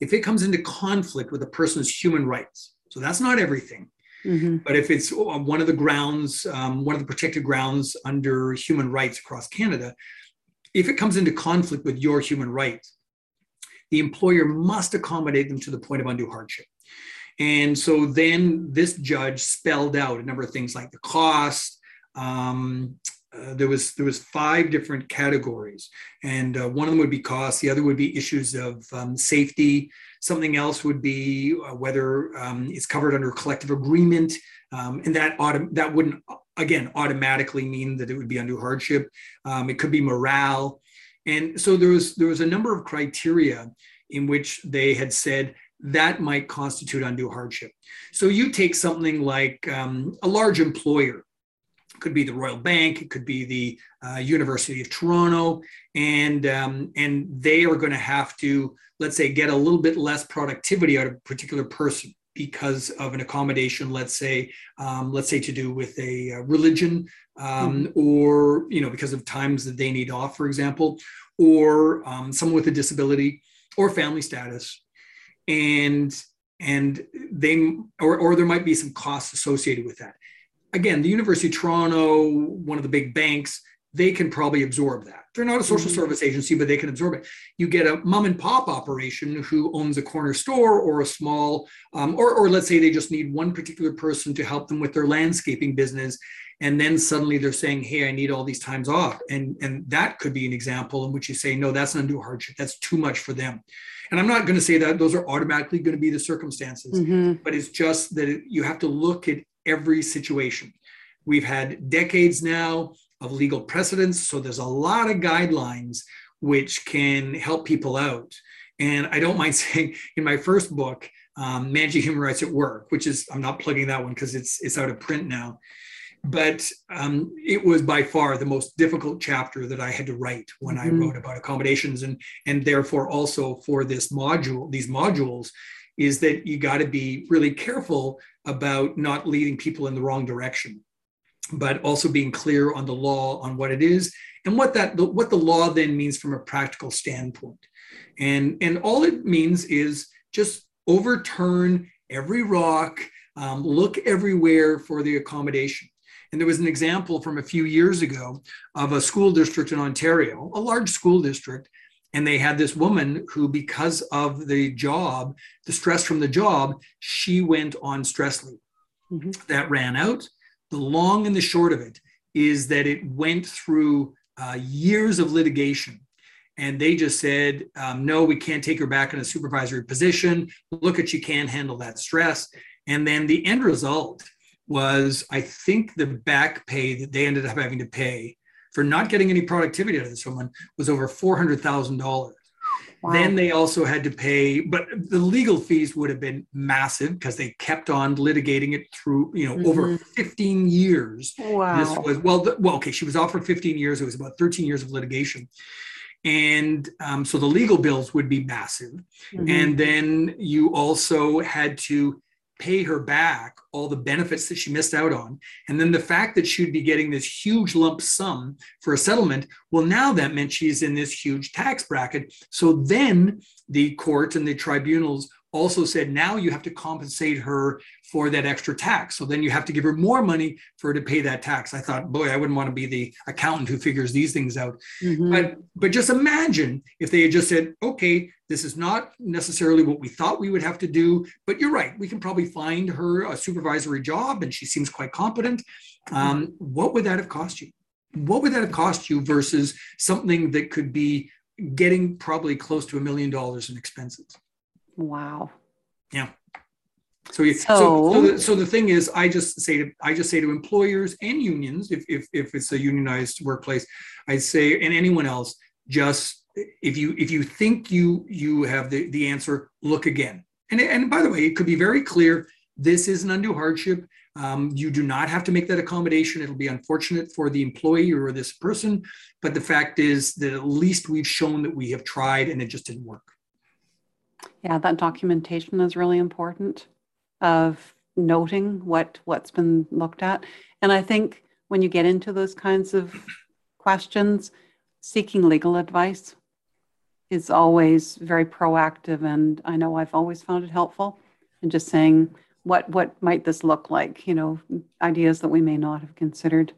if it comes into conflict with a person's human rights, so that's not everything, Mm-hmm. But if it's uh, one of the grounds, um, one of the protected grounds under human rights across Canada, if it comes into conflict with your human rights, the employer must accommodate them to the point of undue hardship. And so then this judge spelled out a number of things like the cost. Um, uh, there was there was five different categories, and uh, one of them would be cost. The other would be issues of um, safety. Something else would be uh, whether um, it's covered under collective agreement, um, and that autom- that wouldn't again automatically mean that it would be undue hardship. Um, it could be morale, and so there was there was a number of criteria in which they had said that might constitute undue hardship. So you take something like um, a large employer, it could be the Royal Bank, it could be the uh, University of Toronto, and um, and they are going to have to, let's say, get a little bit less productivity out of a particular person because of an accommodation, let's say, um, let's say to do with a, uh, religion, um, mm-hmm. or you know because of times that they need off, for example, or um, someone with a disability or family status and and they or, or there might be some costs associated with that again the university of toronto one of the big banks they can probably absorb that. They're not a social mm-hmm. service agency but they can absorb it. You get a mom and pop operation who owns a corner store or a small um, or, or let's say they just need one particular person to help them with their landscaping business and then suddenly they're saying hey i need all these times off. And and that could be an example in which you say no that's an undue hardship. That's too much for them. And I'm not going to say that those are automatically going to be the circumstances, mm-hmm. but it's just that it, you have to look at every situation. We've had decades now of legal precedents, so there's a lot of guidelines which can help people out. And I don't mind saying in my first book, um, Managing Human Rights at Work, which is I'm not plugging that one because it's it's out of print now but um, it was by far the most difficult chapter that I had to write when mm-hmm. I wrote about accommodations, and and therefore also for this module, these modules, is that you got to be really careful about not leading people in the wrong direction, but also being clear on the law on what it is and what that what the law then means from a practical standpoint, and and all it means is just overturn every rock. Um, look everywhere for the accommodation. And there was an example from a few years ago of a school district in Ontario, a large school district. And they had this woman who, because of the job, the stress from the job, she went on stress leave. Mm-hmm. That ran out. The long and the short of it is that it went through uh, years of litigation and they just said, um, no, we can't take her back in a supervisory position. Look at she can't handle that stress. And then the end result was I think the back pay that they ended up having to pay for not getting any productivity out of this woman was over four hundred thousand dollars. Wow. Then they also had to pay, but the legal fees would have been massive because they kept on litigating it through, you know, mm-hmm. over 15 years. Wow. This was well, the, well, okay. She was off for 15 years. It was about 13 years of litigation, and um, so the legal bills would be massive. Mm-hmm. And then you also had to pay her back all the benefits that she missed out on. And then the fact that she'd be getting this huge lump sum for a settlement, well, now that meant she's in this huge tax bracket. So then the court and the tribunals also said now you have to compensate her for that extra tax. So then you have to give her more money for her to pay that tax. I thought, boy, I wouldn't want to be the accountant who figures these things out. Mm-hmm. But but just imagine if they had just said, okay, this is not necessarily what we thought we would have to do, but you're right. We can probably find her a supervisory job, and she seems quite competent. Um, what would that have cost you? What would that have cost you versus something that could be getting probably close to a million dollars in expenses? Wow. Yeah. So, you, so, so, so, the, so the thing is, I just say to I just say to employers and unions, if, if if it's a unionized workplace, I say and anyone else, just if you if you think you you have the the answer, look again. And and by the way, it could be very clear. This is an undue hardship. Um, you do not have to make that accommodation. It'll be unfortunate for the employee or this person, but the fact is that at least we've shown that we have tried and it just didn't work. Yeah, that documentation is really important of noting what what's been looked at. And I think when you get into those kinds of questions, seeking legal advice is always very proactive and I know I've always found it helpful and just saying what what might this look like, you know, ideas that we may not have considered.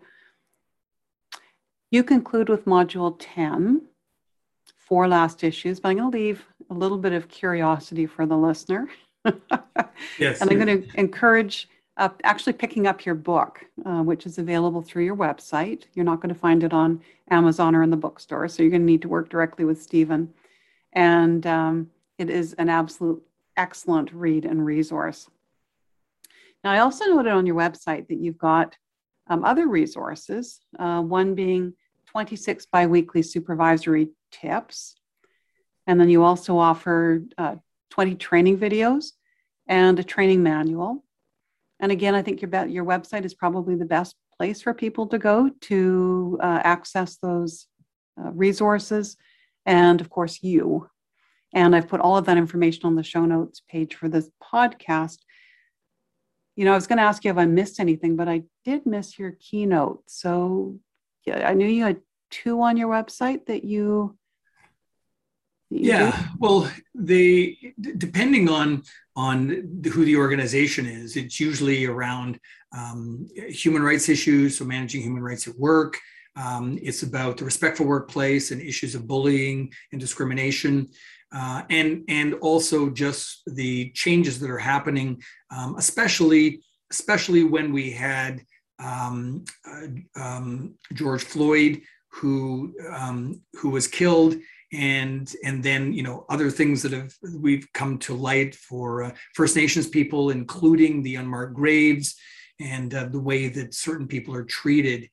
You conclude with module 10 four last issues, but I'm going to leave a little bit of curiosity for the listener. yes. And I'm going to encourage uh, actually picking up your book, uh, which is available through your website. You're not going to find it on Amazon or in the bookstore, so you're going to need to work directly with Stephen. And um, it is an absolute excellent read and resource. Now, I also noted on your website that you've got um, other resources, uh, one being 26 biweekly supervisory tips. And then you also offer uh, 20 training videos and a training manual. And again, I think your, your website is probably the best place for people to go to uh, access those uh, resources. And of course, you. And I've put all of that information on the show notes page for this podcast. You know, I was going to ask you if I missed anything, but I did miss your keynote. So I knew you had two on your website that you yeah well they depending on on who the organization is it's usually around um, human rights issues so managing human rights at work. Um, it's about the respectful workplace and issues of bullying and discrimination uh, and and also just the changes that are happening um, especially especially when we had um, uh, um, George Floyd who um, who was killed and and then you know other things that have we've come to light for uh, First Nations people, including the unmarked graves and uh, the way that certain people are treated,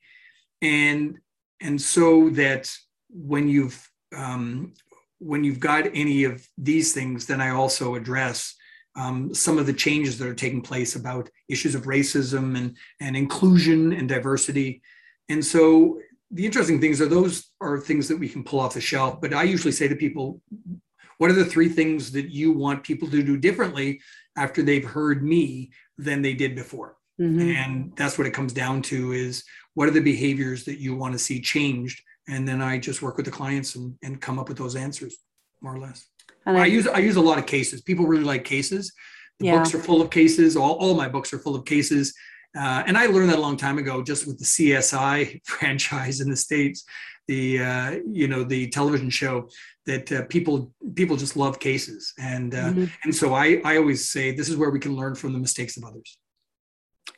and and so that when you've um, when you've got any of these things, then I also address um, some of the changes that are taking place about issues of racism and and inclusion and diversity, and so the interesting things are those are things that we can pull off the shelf. But I usually say to people, what are the three things that you want people to do differently after they've heard me than they did before? Mm-hmm. And that's what it comes down to is what are the behaviors that you want to see changed? And then I just work with the clients and, and come up with those answers, more or less. And I, I use I use a lot of cases. People really like cases. The yeah. books are full of cases. All, all my books are full of cases. Uh, and I learned that a long time ago, just with the CSI franchise in the states, the uh, you know the television show that uh, people people just love cases, and uh, mm-hmm. and so I I always say this is where we can learn from the mistakes of others.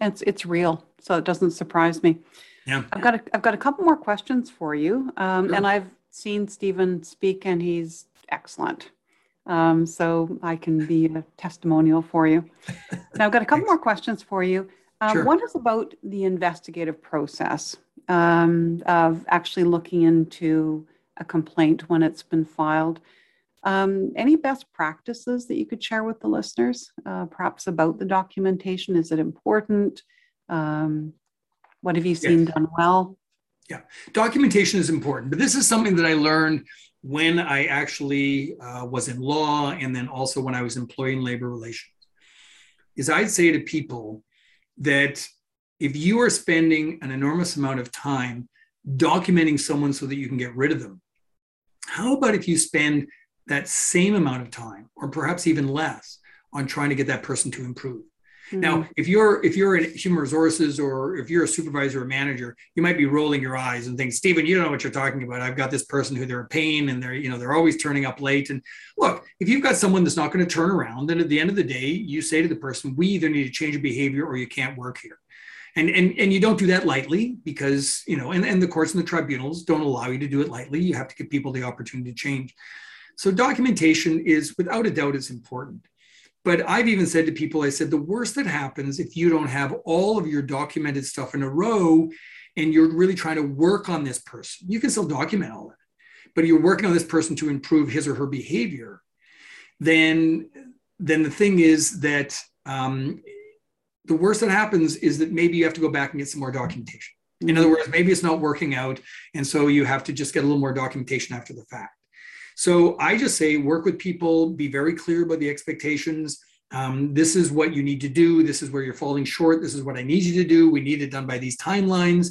It's it's real, so it doesn't surprise me. Yeah, I've got a, I've got a couple more questions for you, um, sure. and I've seen Stephen speak, and he's excellent. Um, so I can be a testimonial for you. now I've got a couple more questions for you. Um, sure. One is about the investigative process um, of actually looking into a complaint when it's been filed. Um, any best practices that you could share with the listeners, uh, perhaps about the documentation? Is it important? Um, what have you seen yes. done well? Yeah, documentation is important, but this is something that I learned when I actually uh, was in law and then also when I was employee and labor relations. Is I'd say to people, that if you are spending an enormous amount of time documenting someone so that you can get rid of them, how about if you spend that same amount of time, or perhaps even less, on trying to get that person to improve? Mm-hmm. Now, if you're if you're in human resources or if you're a supervisor or manager, you might be rolling your eyes and think, Stephen, you don't know what you're talking about. I've got this person who they're a pain and they're you know they're always turning up late. And look, if you've got someone that's not going to turn around, then at the end of the day, you say to the person, we either need to change your behavior or you can't work here. And, and, and you don't do that lightly because you know and, and the courts and the tribunals don't allow you to do it lightly you have to give people the opportunity to change so documentation is without a doubt is important but I've even said to people, I said, the worst that happens if you don't have all of your documented stuff in a row and you're really trying to work on this person, you can still document all of it, but you're working on this person to improve his or her behavior, then, then the thing is that um, the worst that happens is that maybe you have to go back and get some more documentation. In other words, maybe it's not working out. And so you have to just get a little more documentation after the fact. So I just say work with people, be very clear about the expectations. Um, this is what you need to do. This is where you're falling short. This is what I need you to do. We need it done by these timelines.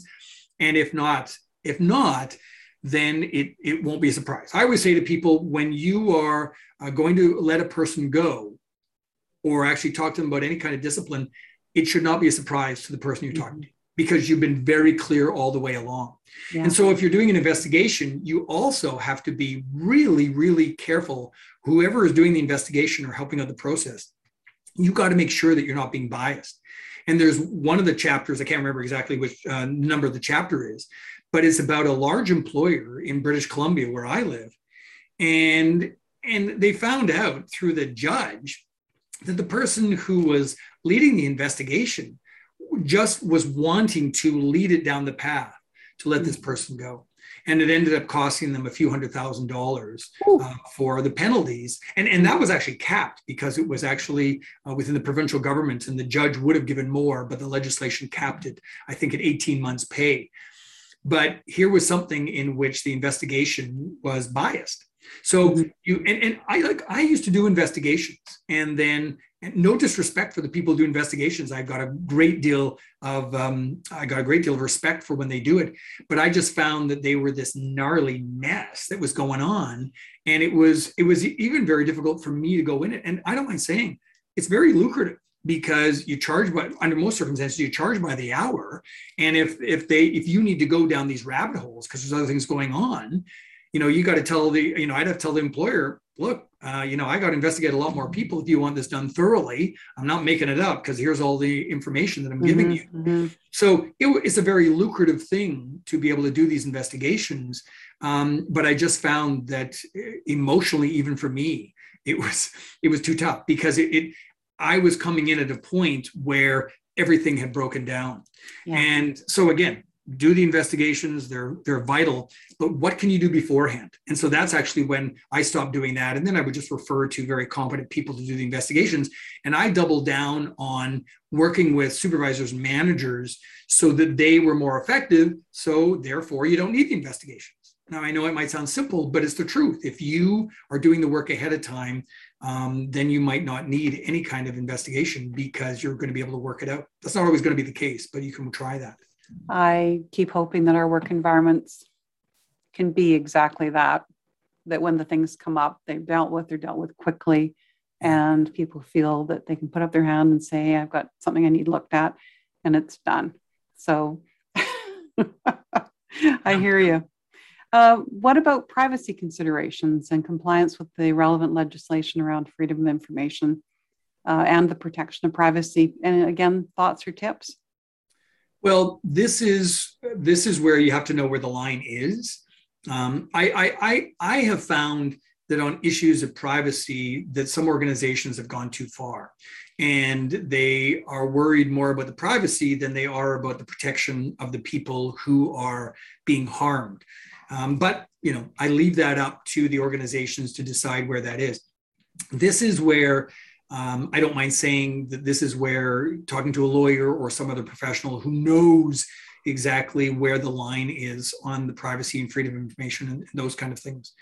And if not, if not, then it, it won't be a surprise. I always say to people when you are uh, going to let a person go or actually talk to them about any kind of discipline, it should not be a surprise to the person you're talking to because you've been very clear all the way along. Yeah. And so if you're doing an investigation, you also have to be really, really careful, whoever is doing the investigation or helping out the process, you've got to make sure that you're not being biased. And there's one of the chapters, I can't remember exactly which uh, number the chapter is, but it's about a large employer in British Columbia where I live. And and they found out through the judge that the person who was leading the investigation just was wanting to lead it down the path to let this person go. And it ended up costing them a few hundred thousand dollars uh, for the penalties. And, and that was actually capped because it was actually uh, within the provincial government and the judge would have given more but the legislation capped it i think at 18 months pay. But here was something in which the investigation was biased so you and, and I like I used to do investigations and then and no disrespect for the people who do investigations. I've got a great deal of um, I got a great deal of respect for when they do it, but I just found that they were this gnarly mess that was going on, and it was it was even very difficult for me to go in it. And I don't mind saying it's very lucrative because you charge by under most circumstances you charge by the hour and if if they if you need to go down these rabbit holes because there's other things going on you know, you got to tell the, you know, I'd have to tell the employer, look, uh, you know, I got to investigate a lot more people if you want this done thoroughly. I'm not making it up because here's all the information that I'm giving mm-hmm, you. Mm-hmm. So it, it's a very lucrative thing to be able to do these investigations. Um, but I just found that uh, emotionally, even for me, it was it was too tough because it, it I was coming in at a point where everything had broken down. Yeah. And so again, do the investigations they're they're vital but what can you do beforehand? And so that's actually when i stopped doing that. And then i would just refer to very competent people to do the investigations. And i doubled down on working with supervisors and managers so that they were more effective. So therefore you don't need the investigations. Now i know it might sound simple but it's the truth. If you are doing the work ahead of time um, then you might not need any kind of investigation because you're going to be able to work it out. That's not always going to be the case but you can try that I keep hoping that our work environments can be exactly that. That when the things come up, they've dealt with, they're dealt with quickly, and people feel that they can put up their hand and say, I've got something I need looked at, and it's done. So I hear you. Uh, what about privacy considerations and compliance with the relevant legislation around freedom of information uh, and the protection of privacy? And again, thoughts or tips? Well, this is this is where you have to know where the line is. Um, I, I, I have found that on issues of privacy that some organizations have gone too far. And they are worried more about the privacy than they are about the protection of the people who are being harmed. Um, but you know i leave that up to the organizations to decide where that is. This is where um, I don't mind saying that this is where talking to a lawyer or some other professional who knows exactly where the line is on the privacy and freedom of information and, those kind of things.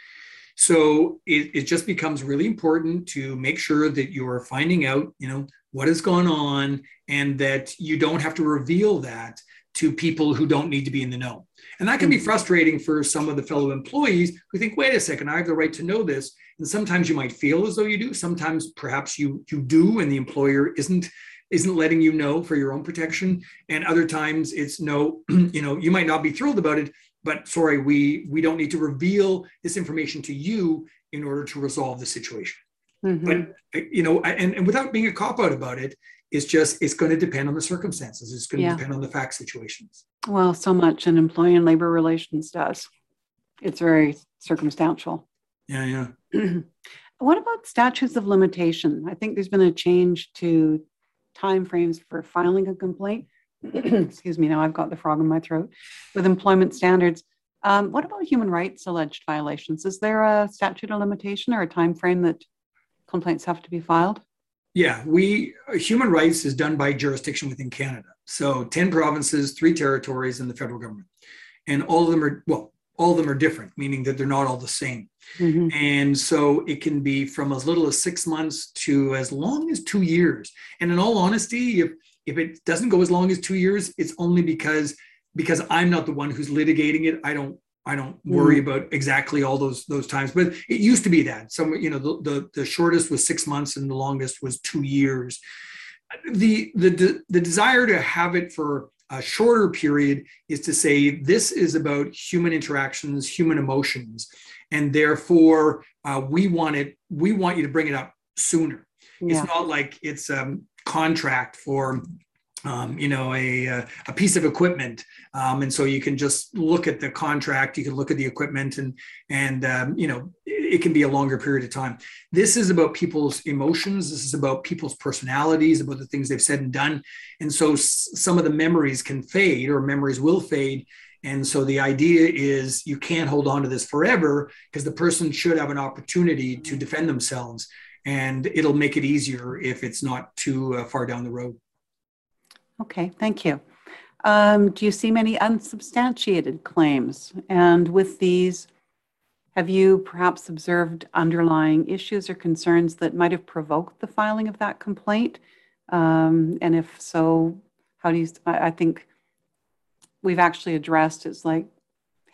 So it, it just becomes really important to make sure that you're finding out, you know, what has gone on and that you don't have to reveal that to people who don't need to be in the know. And that can be mm-hmm. frustrating for some of the fellow employees who think, wait a second, I have the right to know this. And sometimes you might feel as though you do. Sometimes perhaps you you do, and the employer isn't isn't letting you know for your own protection. And other times it's no, you know, you might not be thrilled about it, but sorry, we we don't need to reveal this information to you in order to resolve the situation. Mm-hmm. But you know, and, and without being a cop out about it, it's just it's going to depend on the circumstances. It's going to depend on the fact situations. Well, so much in employee and labor relations does. It's very circumstantial. Yeah, yeah. what about statutes of limitation? I think there's been a change to timeframes for filing a complaint. Excuse me, now I've got the frog in my throat with employment standards. Um, what about human rights alleged violations? Is there a statute of limitation or a time frame that complaints have to be filed? Yeah, we human rights is done by jurisdiction within Canada. So 10 provinces, three territories, and the federal government. And all of them are well, all of them are different, meaning that they're not all the same. Mm-hmm. And so it can be from as little as six months to as long as two years. And in all honesty, if if it doesn't go as long as two years, it's only because because I'm not the one who's litigating it. I don't I don't worry mm. about exactly all those those times, but it used to be that. Some you know the, the the shortest was six months and the longest was two years. The the the desire to have it for a shorter period is to say this is about human interactions, human emotions, and therefore uh, we want it. We want you to bring it up sooner. Yeah. It's not like it's a contract for um, you know, a, a piece of equipment. Um, and so you can just look at the contract, you can look at the equipment and, and, um, you know, it, it, can be a longer period of time. This is about people's emotions. This is about people's personalities, about the things they've said and done. And so s- some of the memories can fade or memories will fade. And so the idea is you can't hold on to this forever because the person should have an opportunity to defend themselves and it'll make it easier if it's not too uh, far down the road. Okay, thank you. Um, do you see many unsubstantiated claims? And with these, have you perhaps observed underlying issues or concerns that might have provoked the filing of that complaint? Um, and if so, how do you? I, I think we've actually addressed it's like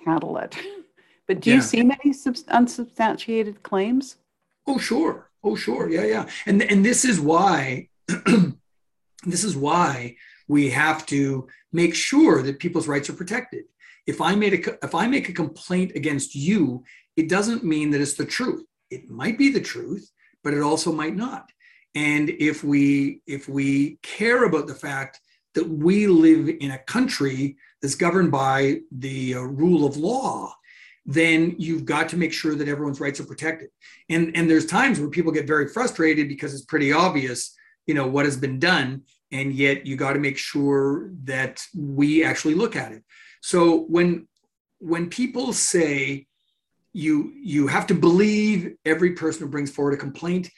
handle it. but do yeah. you see many unsubstantiated claims? Oh, sure. Oh, sure. Yeah, yeah. And and this is why this is why we have to make sure that people's rights are protected. If I made a if I make a complaint against you, it doesn't mean that it's the truth. It might be the truth, but it also might not. And if we if we care about the fact that we live in a country that's governed by the uh, rule of law, then you've got to make sure that everyone's rights are protected. And and there's times where people get very frustrated because it's pretty obvious, you know, what has been done and yet you got to make sure that we actually look at it. So when when people say you you have to believe every person who brings forward a complaint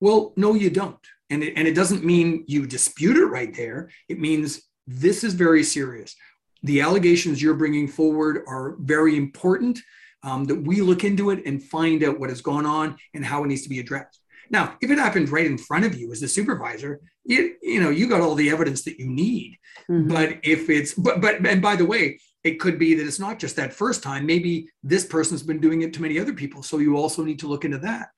well no you don't. And it, and it doesn't mean you dispute it right there. It means this is very serious. The allegations you're bringing forward are very important um, that we look into it and find out what has gone on and how it needs to be addressed. Now, if it happens right in front of you as the supervisor, you, you know, you got all the evidence that you need. Mm-hmm. But if it's, but, but, and by the way, it could be that it's not just that first time. Maybe this person's been doing it to many other people. So you also need to look into that.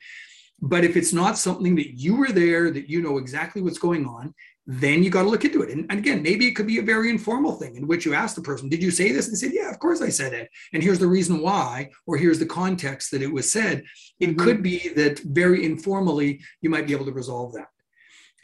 But if it's not something that you were there, that you know exactly what's going on, then you got to look into it. And, and, again, maybe it could be a very informal thing in which you ask the person, Did you say this? And they said, Yeah, of course I said it. And here's the reason why, or here's the context that it was said. It mm-hmm. could be that very informally, you might be able to resolve that.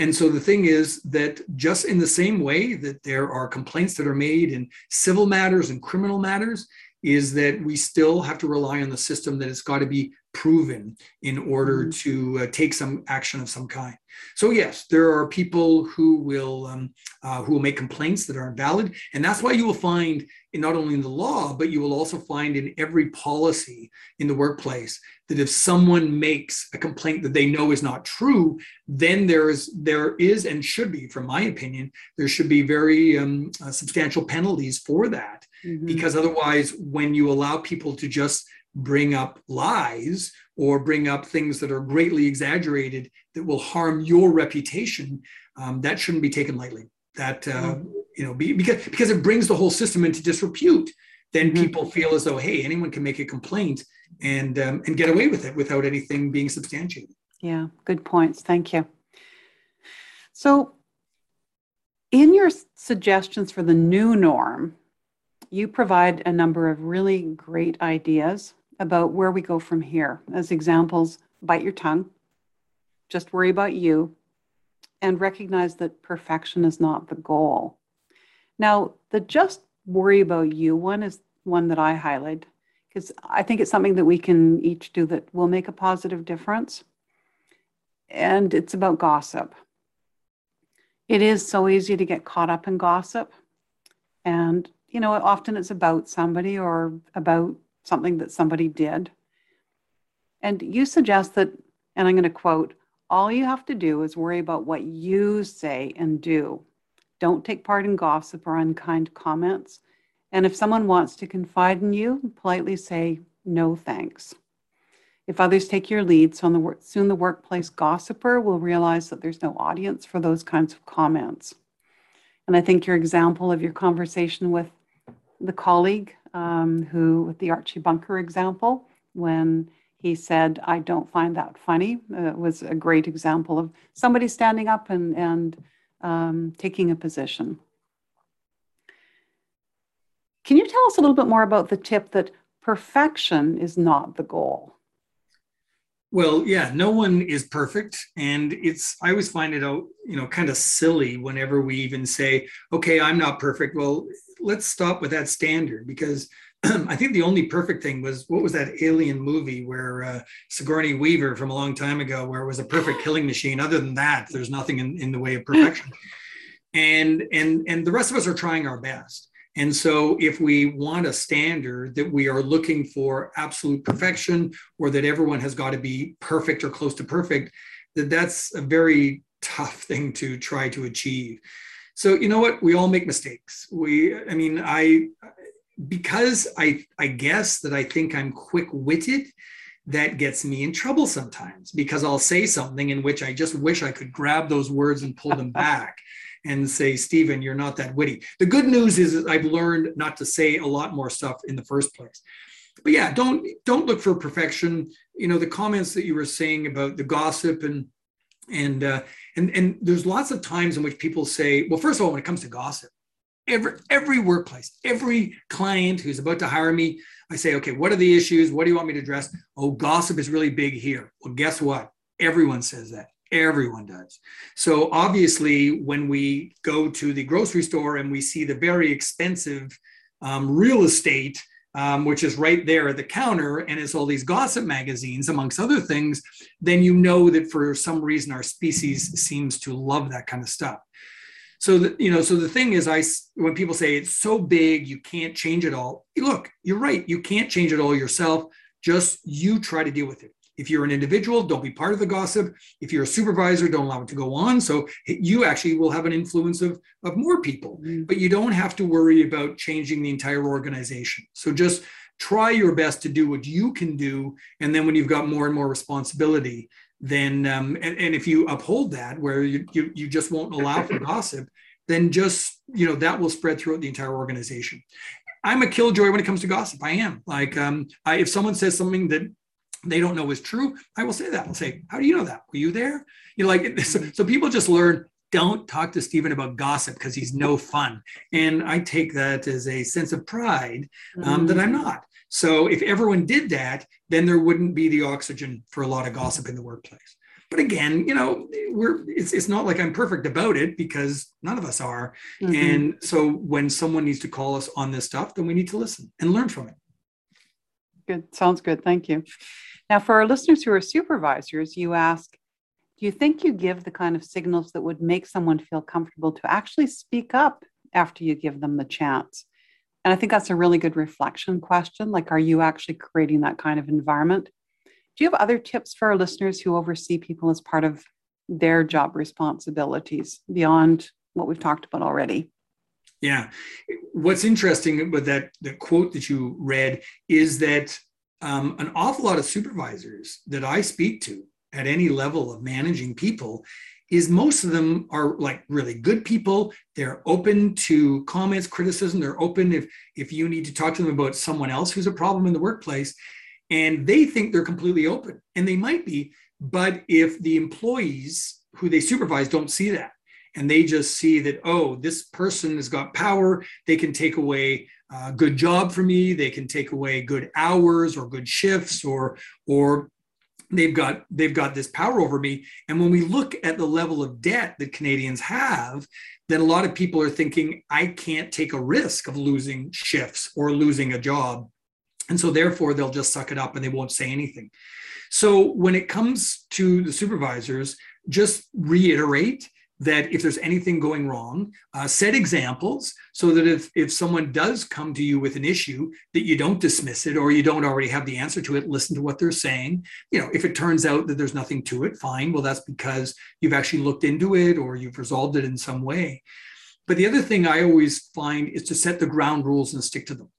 And so the thing is that just in the same way that there are complaints that are made in civil matters and criminal matters, is that we still have to rely on the system that it's got to be proven in order mm-hmm. to uh, take some action of some kind. So yes, there are people who will um, uh, who will make complaints that aren't valid, and that's why you will find in not only in the law, but you will also find in every policy in the workplace that if someone makes a complaint that they know is not true, then there is there is and should be, from my opinion, there should be very um, uh, substantial penalties for that, mm-hmm. because otherwise, when you allow people to just bring up lies or bring up things that are greatly exaggerated that will harm your reputation, um, that shouldn't be taken lightly. That uh, mm-hmm. you know, be, because because it brings the whole system into disrepute. Then mm-hmm. people feel as though, hey, anyone can make a complaint and um, and get away with it without anything being substantiated. Yeah, good points. Thank you. So, in your suggestions for the new norm, you provide a number of really great ideas about where we go from here. As examples, bite your tongue, just worry about you, and recognize that perfection is not the goal. Now, the just worry about you one is one that I highlight because I think it's something that we can each do that will make a positive difference. And it's about gossip. It is so easy to get caught up in gossip. And, you know, often it's about somebody or about something that somebody did. And you suggest that, and I'm going to quote, all you have to do is worry about what you say and do. Don't take part in gossip or unkind comments. And if someone wants to confide in you, politely say, no thanks. If others take your lead, soon the, soon the workplace gossiper will realize that there's no audience for those kinds of comments. And I think your example of your conversation with the colleague um, who, with the Archie Bunker example, when he said, I don't find that funny, uh, was a great example of somebody standing up and, and um, taking a position. Can you tell us a little bit more about the tip that perfection is not the goal? Well, yeah, no one is perfect. And it's, I always find it out, you know, kind of silly whenever we even say, okay, I'm not perfect. Well, let's stop with that standard because I think the only perfect thing was what was that alien movie where uh, Sigourney Weaver from a long time ago, where it was a perfect killing machine. Other than that, there's nothing in, in the way of perfection. and and and the rest of us are trying our best. And so, if we want a standard that we are looking for absolute perfection, or that everyone has got to be perfect or close to perfect, that that's a very tough thing to try to achieve. So, you know what? We all make mistakes. We, I mean, I, because I, I guess that I think I'm quick-witted. That gets me in trouble sometimes because I'll say something in which I just wish I could grab those words and pull them back and say, Stephen, you're not that witty. The good news is I've learned not to say a lot more stuff in the first place. But yeah, don't don't look for perfection. You know, the comments that you were saying about the gossip and and uh, and and there's lots of times in which people say, well, first of all, when it comes to gossip, every every workplace, every client who's about to hire me, I say, okay, what are the issues? What do you want me to address? Oh, gossip is really big here. Well, guess what? Everyone says that. Everyone does. So obviously, when we go to the grocery store and we see the very expensive um, real estate, um, which is right there at the counter, and it's all these gossip magazines, amongst other things, then you know that for some reason our species seems to love that kind of stuff. So that you know, so the thing is, I when people say it's so big you can't change it all, look, you're right, you can't change it all yourself. Just you try to deal with it. If you're an individual, don't be part of the gossip. If you're a supervisor, don't allow it to go on. So you actually will have an influence of, of more people, mm-hmm. but you don't have to worry about changing the entire organization. So just try your best to do what you can do. And then when you've got more and more responsibility, then, um, and, and if you uphold that, where you, you, you just won't allow for gossip, then just, you know, that will spread throughout the entire organization. I'm a killjoy when it comes to gossip. I am like, um, I, if someone says something that they don't know is true, I will say that. I'll say, How do you know that? Were you there? You know, like, so, so people just learn don't talk to Stephen about gossip because he's no fun. And I take that as a sense of pride um, mm-hmm. that I'm not. So if everyone did that, then there wouldn't be the oxygen for a lot of gossip in the workplace. But again, you know, we're it's, it's not like I'm perfect about it because none of us are. Mm-hmm. And so when someone needs to call us on this stuff, then we need to listen and learn from it. Good. Sounds good. Thank you. Now, for our listeners who are supervisors, you ask, do you think you give the kind of signals that would make someone feel comfortable to actually speak up after you give them the chance? And I think that's a really good reflection question. Like, are you actually creating that kind of environment? Do you have other tips for our listeners who oversee people as part of their job responsibilities beyond what we've talked about already? Yeah. What's interesting with that the quote that you read is that um, an awful lot of supervisors that I speak to at any level of managing people is most of them are like really good people. They're open to comments criticism. They're open if if you need to talk to them about someone else who's a problem in the workplace. And they think they're completely open and they might be. But if the employees who they supervise don't see that and they just see that oh this person has got power they can take away a good job for me they can take away good hours or good shifts or or they've got they've got this power over me. And when we look at the level of debt that canadians have then a lot of people are thinking i can't take a risk of losing shifts or losing a job. And so therefore they'll just suck it up and they won't say anything. So when it comes to the supervisors just reiterate that if there's anything going wrong, uh, set examples so that if, if someone does come to you with an issue, that you don't dismiss it or you don't already have the answer to it, listen to what they're saying. You know, if it turns out that there's nothing to it, fine. Well, that's because you've actually looked into it or you've resolved it in some way. But the other thing I always find is to set the ground rules and stick to them.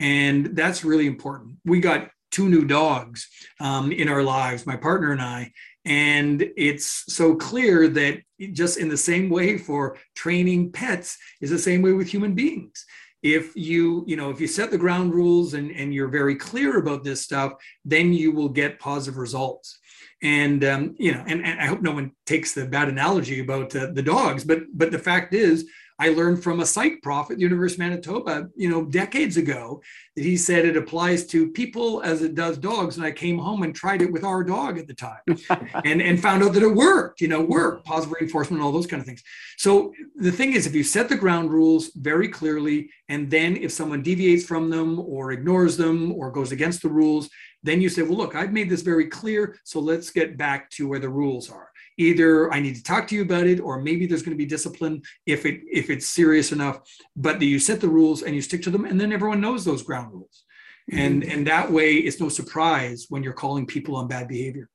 And that's really important. We got two new dogs um, in our lives, my partner and I. And it's so clear that just in the same way for training pets is the same way with human beings. If you, you know, if you set the ground rules and, and you're very clear about this stuff, then you will get positive results. And um, you know, and, and I hope no one takes the bad analogy about uh, the dogs, but but the fact is, I learned from a psych prof at the University of Manitoba, you know, decades ago, that he said it applies to people as it does dogs. And I came home and tried it with our dog at the time and, and found out that it worked, you know, work, positive reinforcement, all those kind of things. So the thing is, if you set the ground rules very clearly, and then if someone deviates from them or ignores them or goes against the rules, then you say, well, look, I've made this very clear. So let's get back to where the rules are either I need to talk to you about it, or maybe there's going to be discipline if it if it's serious enough. But you set the rules and you stick to them, and then everyone knows those ground rules, and mm-hmm. and that way it's no surprise when you're calling people on bad behavior.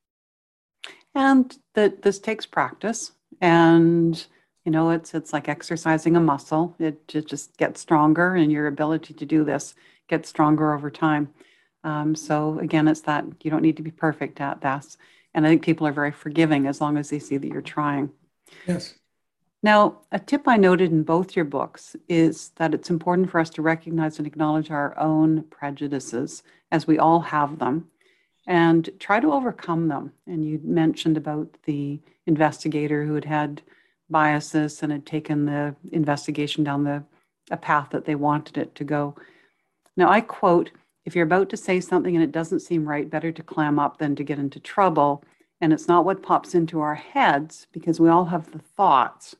And that this takes practice, and you know it's it's like exercising a muscle. It, it just gets stronger, and your ability to do this gets stronger over time. Um, so again, it's that you don't need to be perfect at this and I think people are very forgiving as long as they see that you're trying. Yes. Now, a tip I noted in both your books is that it's important for us to recognize and acknowledge our own prejudices, as we all have them, and try to overcome them. And you mentioned about the investigator who had had biases and had taken the investigation down the a path that they wanted it to go. Now, I quote, if you're about to say something and it doesn't seem right, better to clam up than to get into trouble. And it's not what pops into our heads because we all have the thoughts.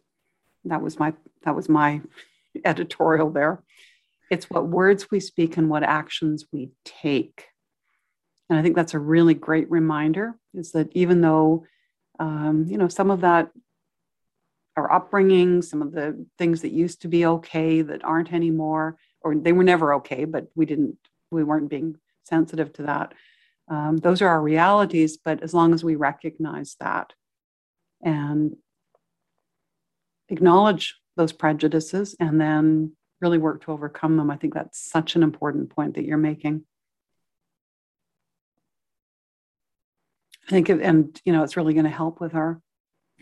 That was my that was my editorial there. It's what words we speak and what actions we take. And I think that's a really great reminder is that even though, um, you know, some of that, our upbringing, some of the things that used to be okay that aren't anymore, or they were never okay, but we didn't we weren't being sensitive to that. Um, those are our realities, but as long as we recognize that and acknowledge those prejudices and then really work to overcome them, I think that's such an important point that you're making. I think, it, and you know, it's really going to help with our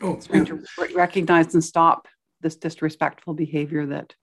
oh, it's yeah. to recognize and stop this disrespectful behavior that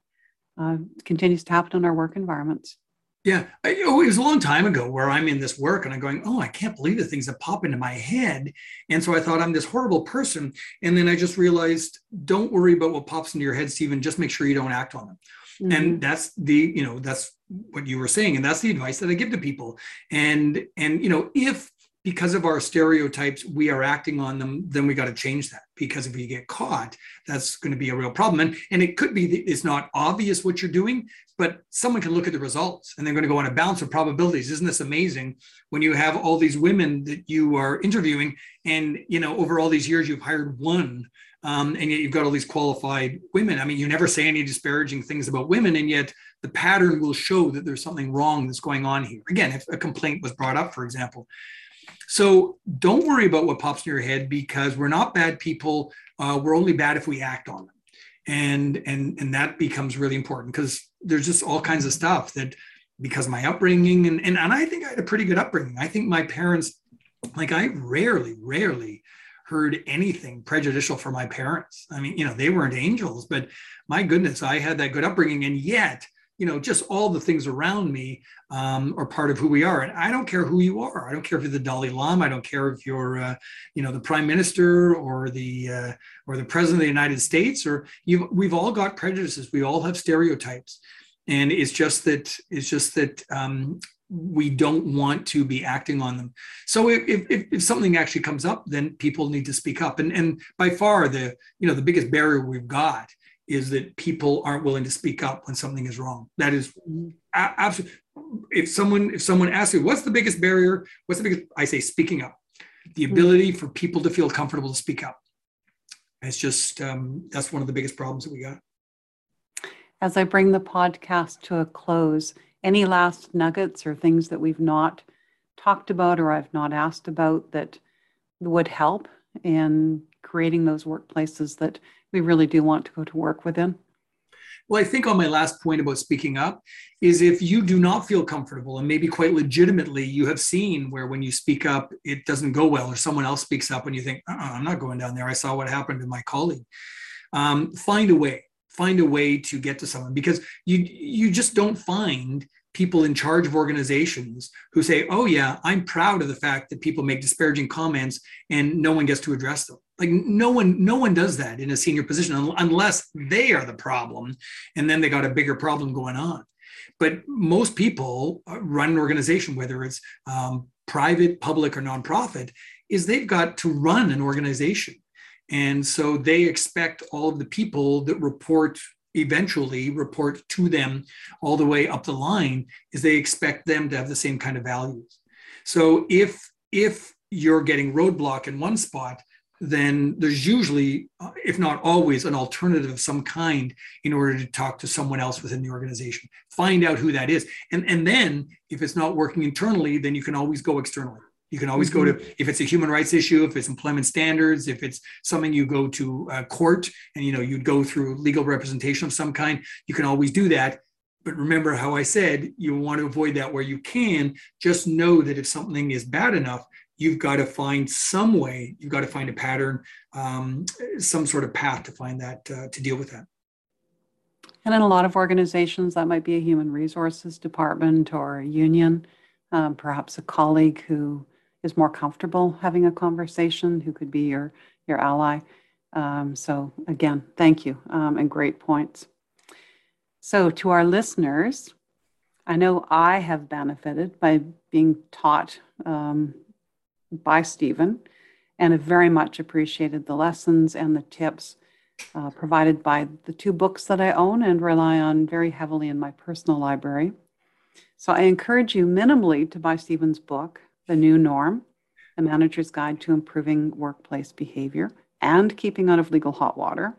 uh, continues to happen in our work environments. Yeah, I, oh, it was a long time ago where I'm in this work and I'm going, oh, I can't believe the things that pop into my head. And so I thought I'm this horrible person. And then I just realized, don't worry about what pops into your head, Stephen. Just make sure you don't act on them. Mm-hmm. And that's the, you know, that's what you were saying. And that's the advice that I give to people. And, and, you know, if because of our stereotypes, we are acting on them, then we got to change that. Because if you get caught, that's going to be a real problem. And, and it could be that it's not obvious what you're doing, but someone can look at the results and they're going to go on a balance of probabilities. Isn't this amazing when you have all these women that you are interviewing and, you know, over all these years, you've hired one um, and yet you've got all these qualified women. I mean, you never say any disparaging things about women, and yet the pattern will show that there's something wrong that's going on here. Again, if a complaint was brought up, for example, so don't worry about what pops in your head because we're not bad people. Uh, we're only bad if we act on them. And, and, and that becomes really important because there's just all kinds of stuff that because my upbringing and, and, and I think I had a pretty good upbringing. I think my parents, like I rarely, rarely heard anything prejudicial from my parents. I mean, you know, they weren't angels, but my goodness, I had that good upbringing. And yet you know, just all the things around me um, are part of who we are. And I don't care who you are. I don't care if you're the Dalai Lama. I don't care if you're, uh, you know, the prime minister or the uh, or the president of the United States. Or you, we've all got prejudices. We all have stereotypes, and it's just that it's just that um, we don't want to be acting on them. So if, if, if something actually comes up, then people need to speak up. And and by far the you know the biggest barrier we've got is that people aren't willing to speak up when something is wrong. That is absolutely. If someone if someone asks you what's the biggest barrier, what's the biggest, I say speaking up. The hmm. ability for people to feel comfortable to speak up. It's just um, that's one of the biggest problems that we got. As I bring the podcast to a close, any last nuggets or things that we've not talked about or I've not asked about that would help in creating those workplaces that we really do want to go to work with them. Well, I think on my last point about speaking up is if you do not feel comfortable, and maybe quite legitimately, you have seen where when you speak up, it doesn't go well, or someone else speaks up and you think, uh-uh, I'm not going down there. I saw what happened to my colleague. Um, find a way, find a way to get to someone because you you just don't find people in charge of organizations who say, oh, yeah, I'm proud of the fact that people make disparaging comments and no one gets to address them. Like no one no one does that in a senior position unless they are the problem and then they got a bigger problem going on. But most people run an organization whether it's um, private public or nonprofit is they've got to run an organization. And so they expect all of the people that report eventually report to them all the way up the line is they expect them to have the same kind of values. So if if you're getting roadblock in one spot then there's usually, if not always, an alternative of some kind in order to talk to someone else within the organization. Find out who that is. And, and then if it's not working internally, then you can always go externally. You can always mm-hmm. go to, mm-hmm. if it's a human rights issue, if it's employment standards, if it's something you go to court and, you know, you'd go through legal representation of some kind, you can always do that. But remember how I said you want to avoid that where you can. Just know that if something is bad enough, you've got to find some way, you've got to find a pattern, um, some sort of path to find that, uh, to deal with that. And in a lot of organizations, that might be a human resources department or a union, um, perhaps a colleague who is more comfortable having a conversation, who could be your, your ally. Um, so, again, thank you um, and great points. So, to our listeners, I know I have benefited by being taught um, by Stephen and have very much appreciated the lessons and the tips uh, provided by the two books that I own and rely on very heavily in my personal library. So I encourage you minimally to buy Stephen's book, The New Norm, A Manager's Guide to Improving Workplace Behavior and Keeping Out of Legal Hot Water.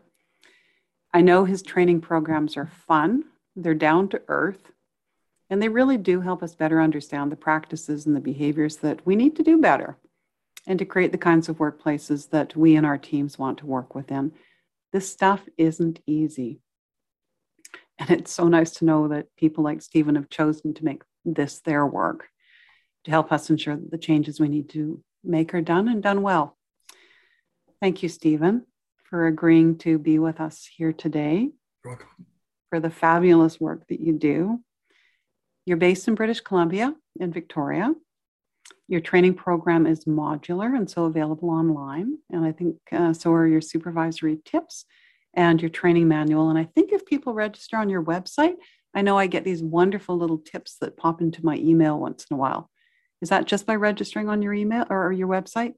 I know his training programs are fun, they're down to earth, and they really do help us better understand the practices and the behaviors that we need to do better and to create the kinds of workplaces that we and our teams want to work within. This stuff isn't easy. And it's so nice to know that people like Stephen have chosen to make this their work to help us ensure that the changes we need to make are done and done well. Thank you, Stephen, for agreeing to be with us here today. You're welcome. For the fabulous work that you do. You're based in British Columbia in Victoria. Your training program is modular and so available online. And I think uh, so are your supervisory tips and your training manual. And I think if people register on your website, I know I get these wonderful little tips that pop into my email once in a while. Is that just by registering on your email or your website?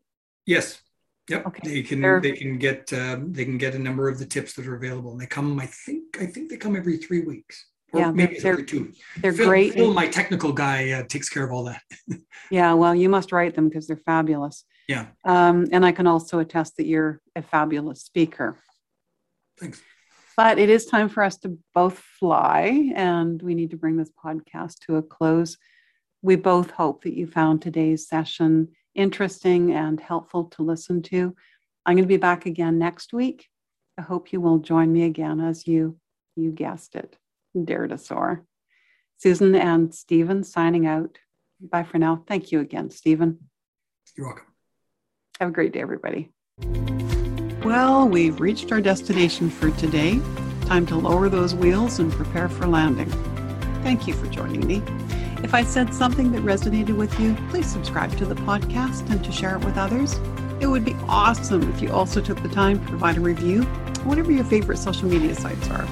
Yes. Yep. Okay. They can they can get um, they can get a number of the tips that are available, and they come. I think I think they come every three weeks or yeah, maybe they're, two. They're Phil, great. Phil, my technical guy, uh, takes care of all that. yeah, well, you must write them because they're fabulous. Yeah. Um, and I can also attest that you're a fabulous speaker. Thanks. But it is time for us to both fly, and we need to bring this podcast to a close. We both hope that you found today's session interesting and helpful to listen to. I'm going to be back again next week. I hope you will join me again as you you guessed it Dare to Soar. Susan and Stephen signing out. Bye for now. Thank you again, Stephen. You're welcome. Have a great day, everybody. Well, we've reached our destination for today. Time to lower those wheels and prepare for landing. Thank you for joining me. If I said something that resonated with you, please subscribe to the podcast and to share it with others. It would be awesome if you also took the time to provide a review, whatever your favorite social media sites are.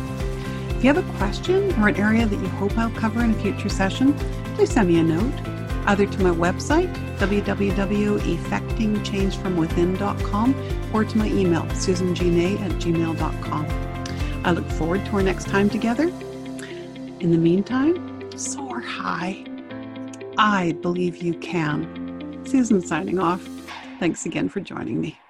If you have a question or an area that you hope I'll cover in a future session, please send me a note, either to my website, www.effectingchangefromwithin.com, or to my email, susangna at gmail.com. I look forward to our next time together. In the meantime, soar high. I believe you can. Susan signing off. Thanks again for joining me.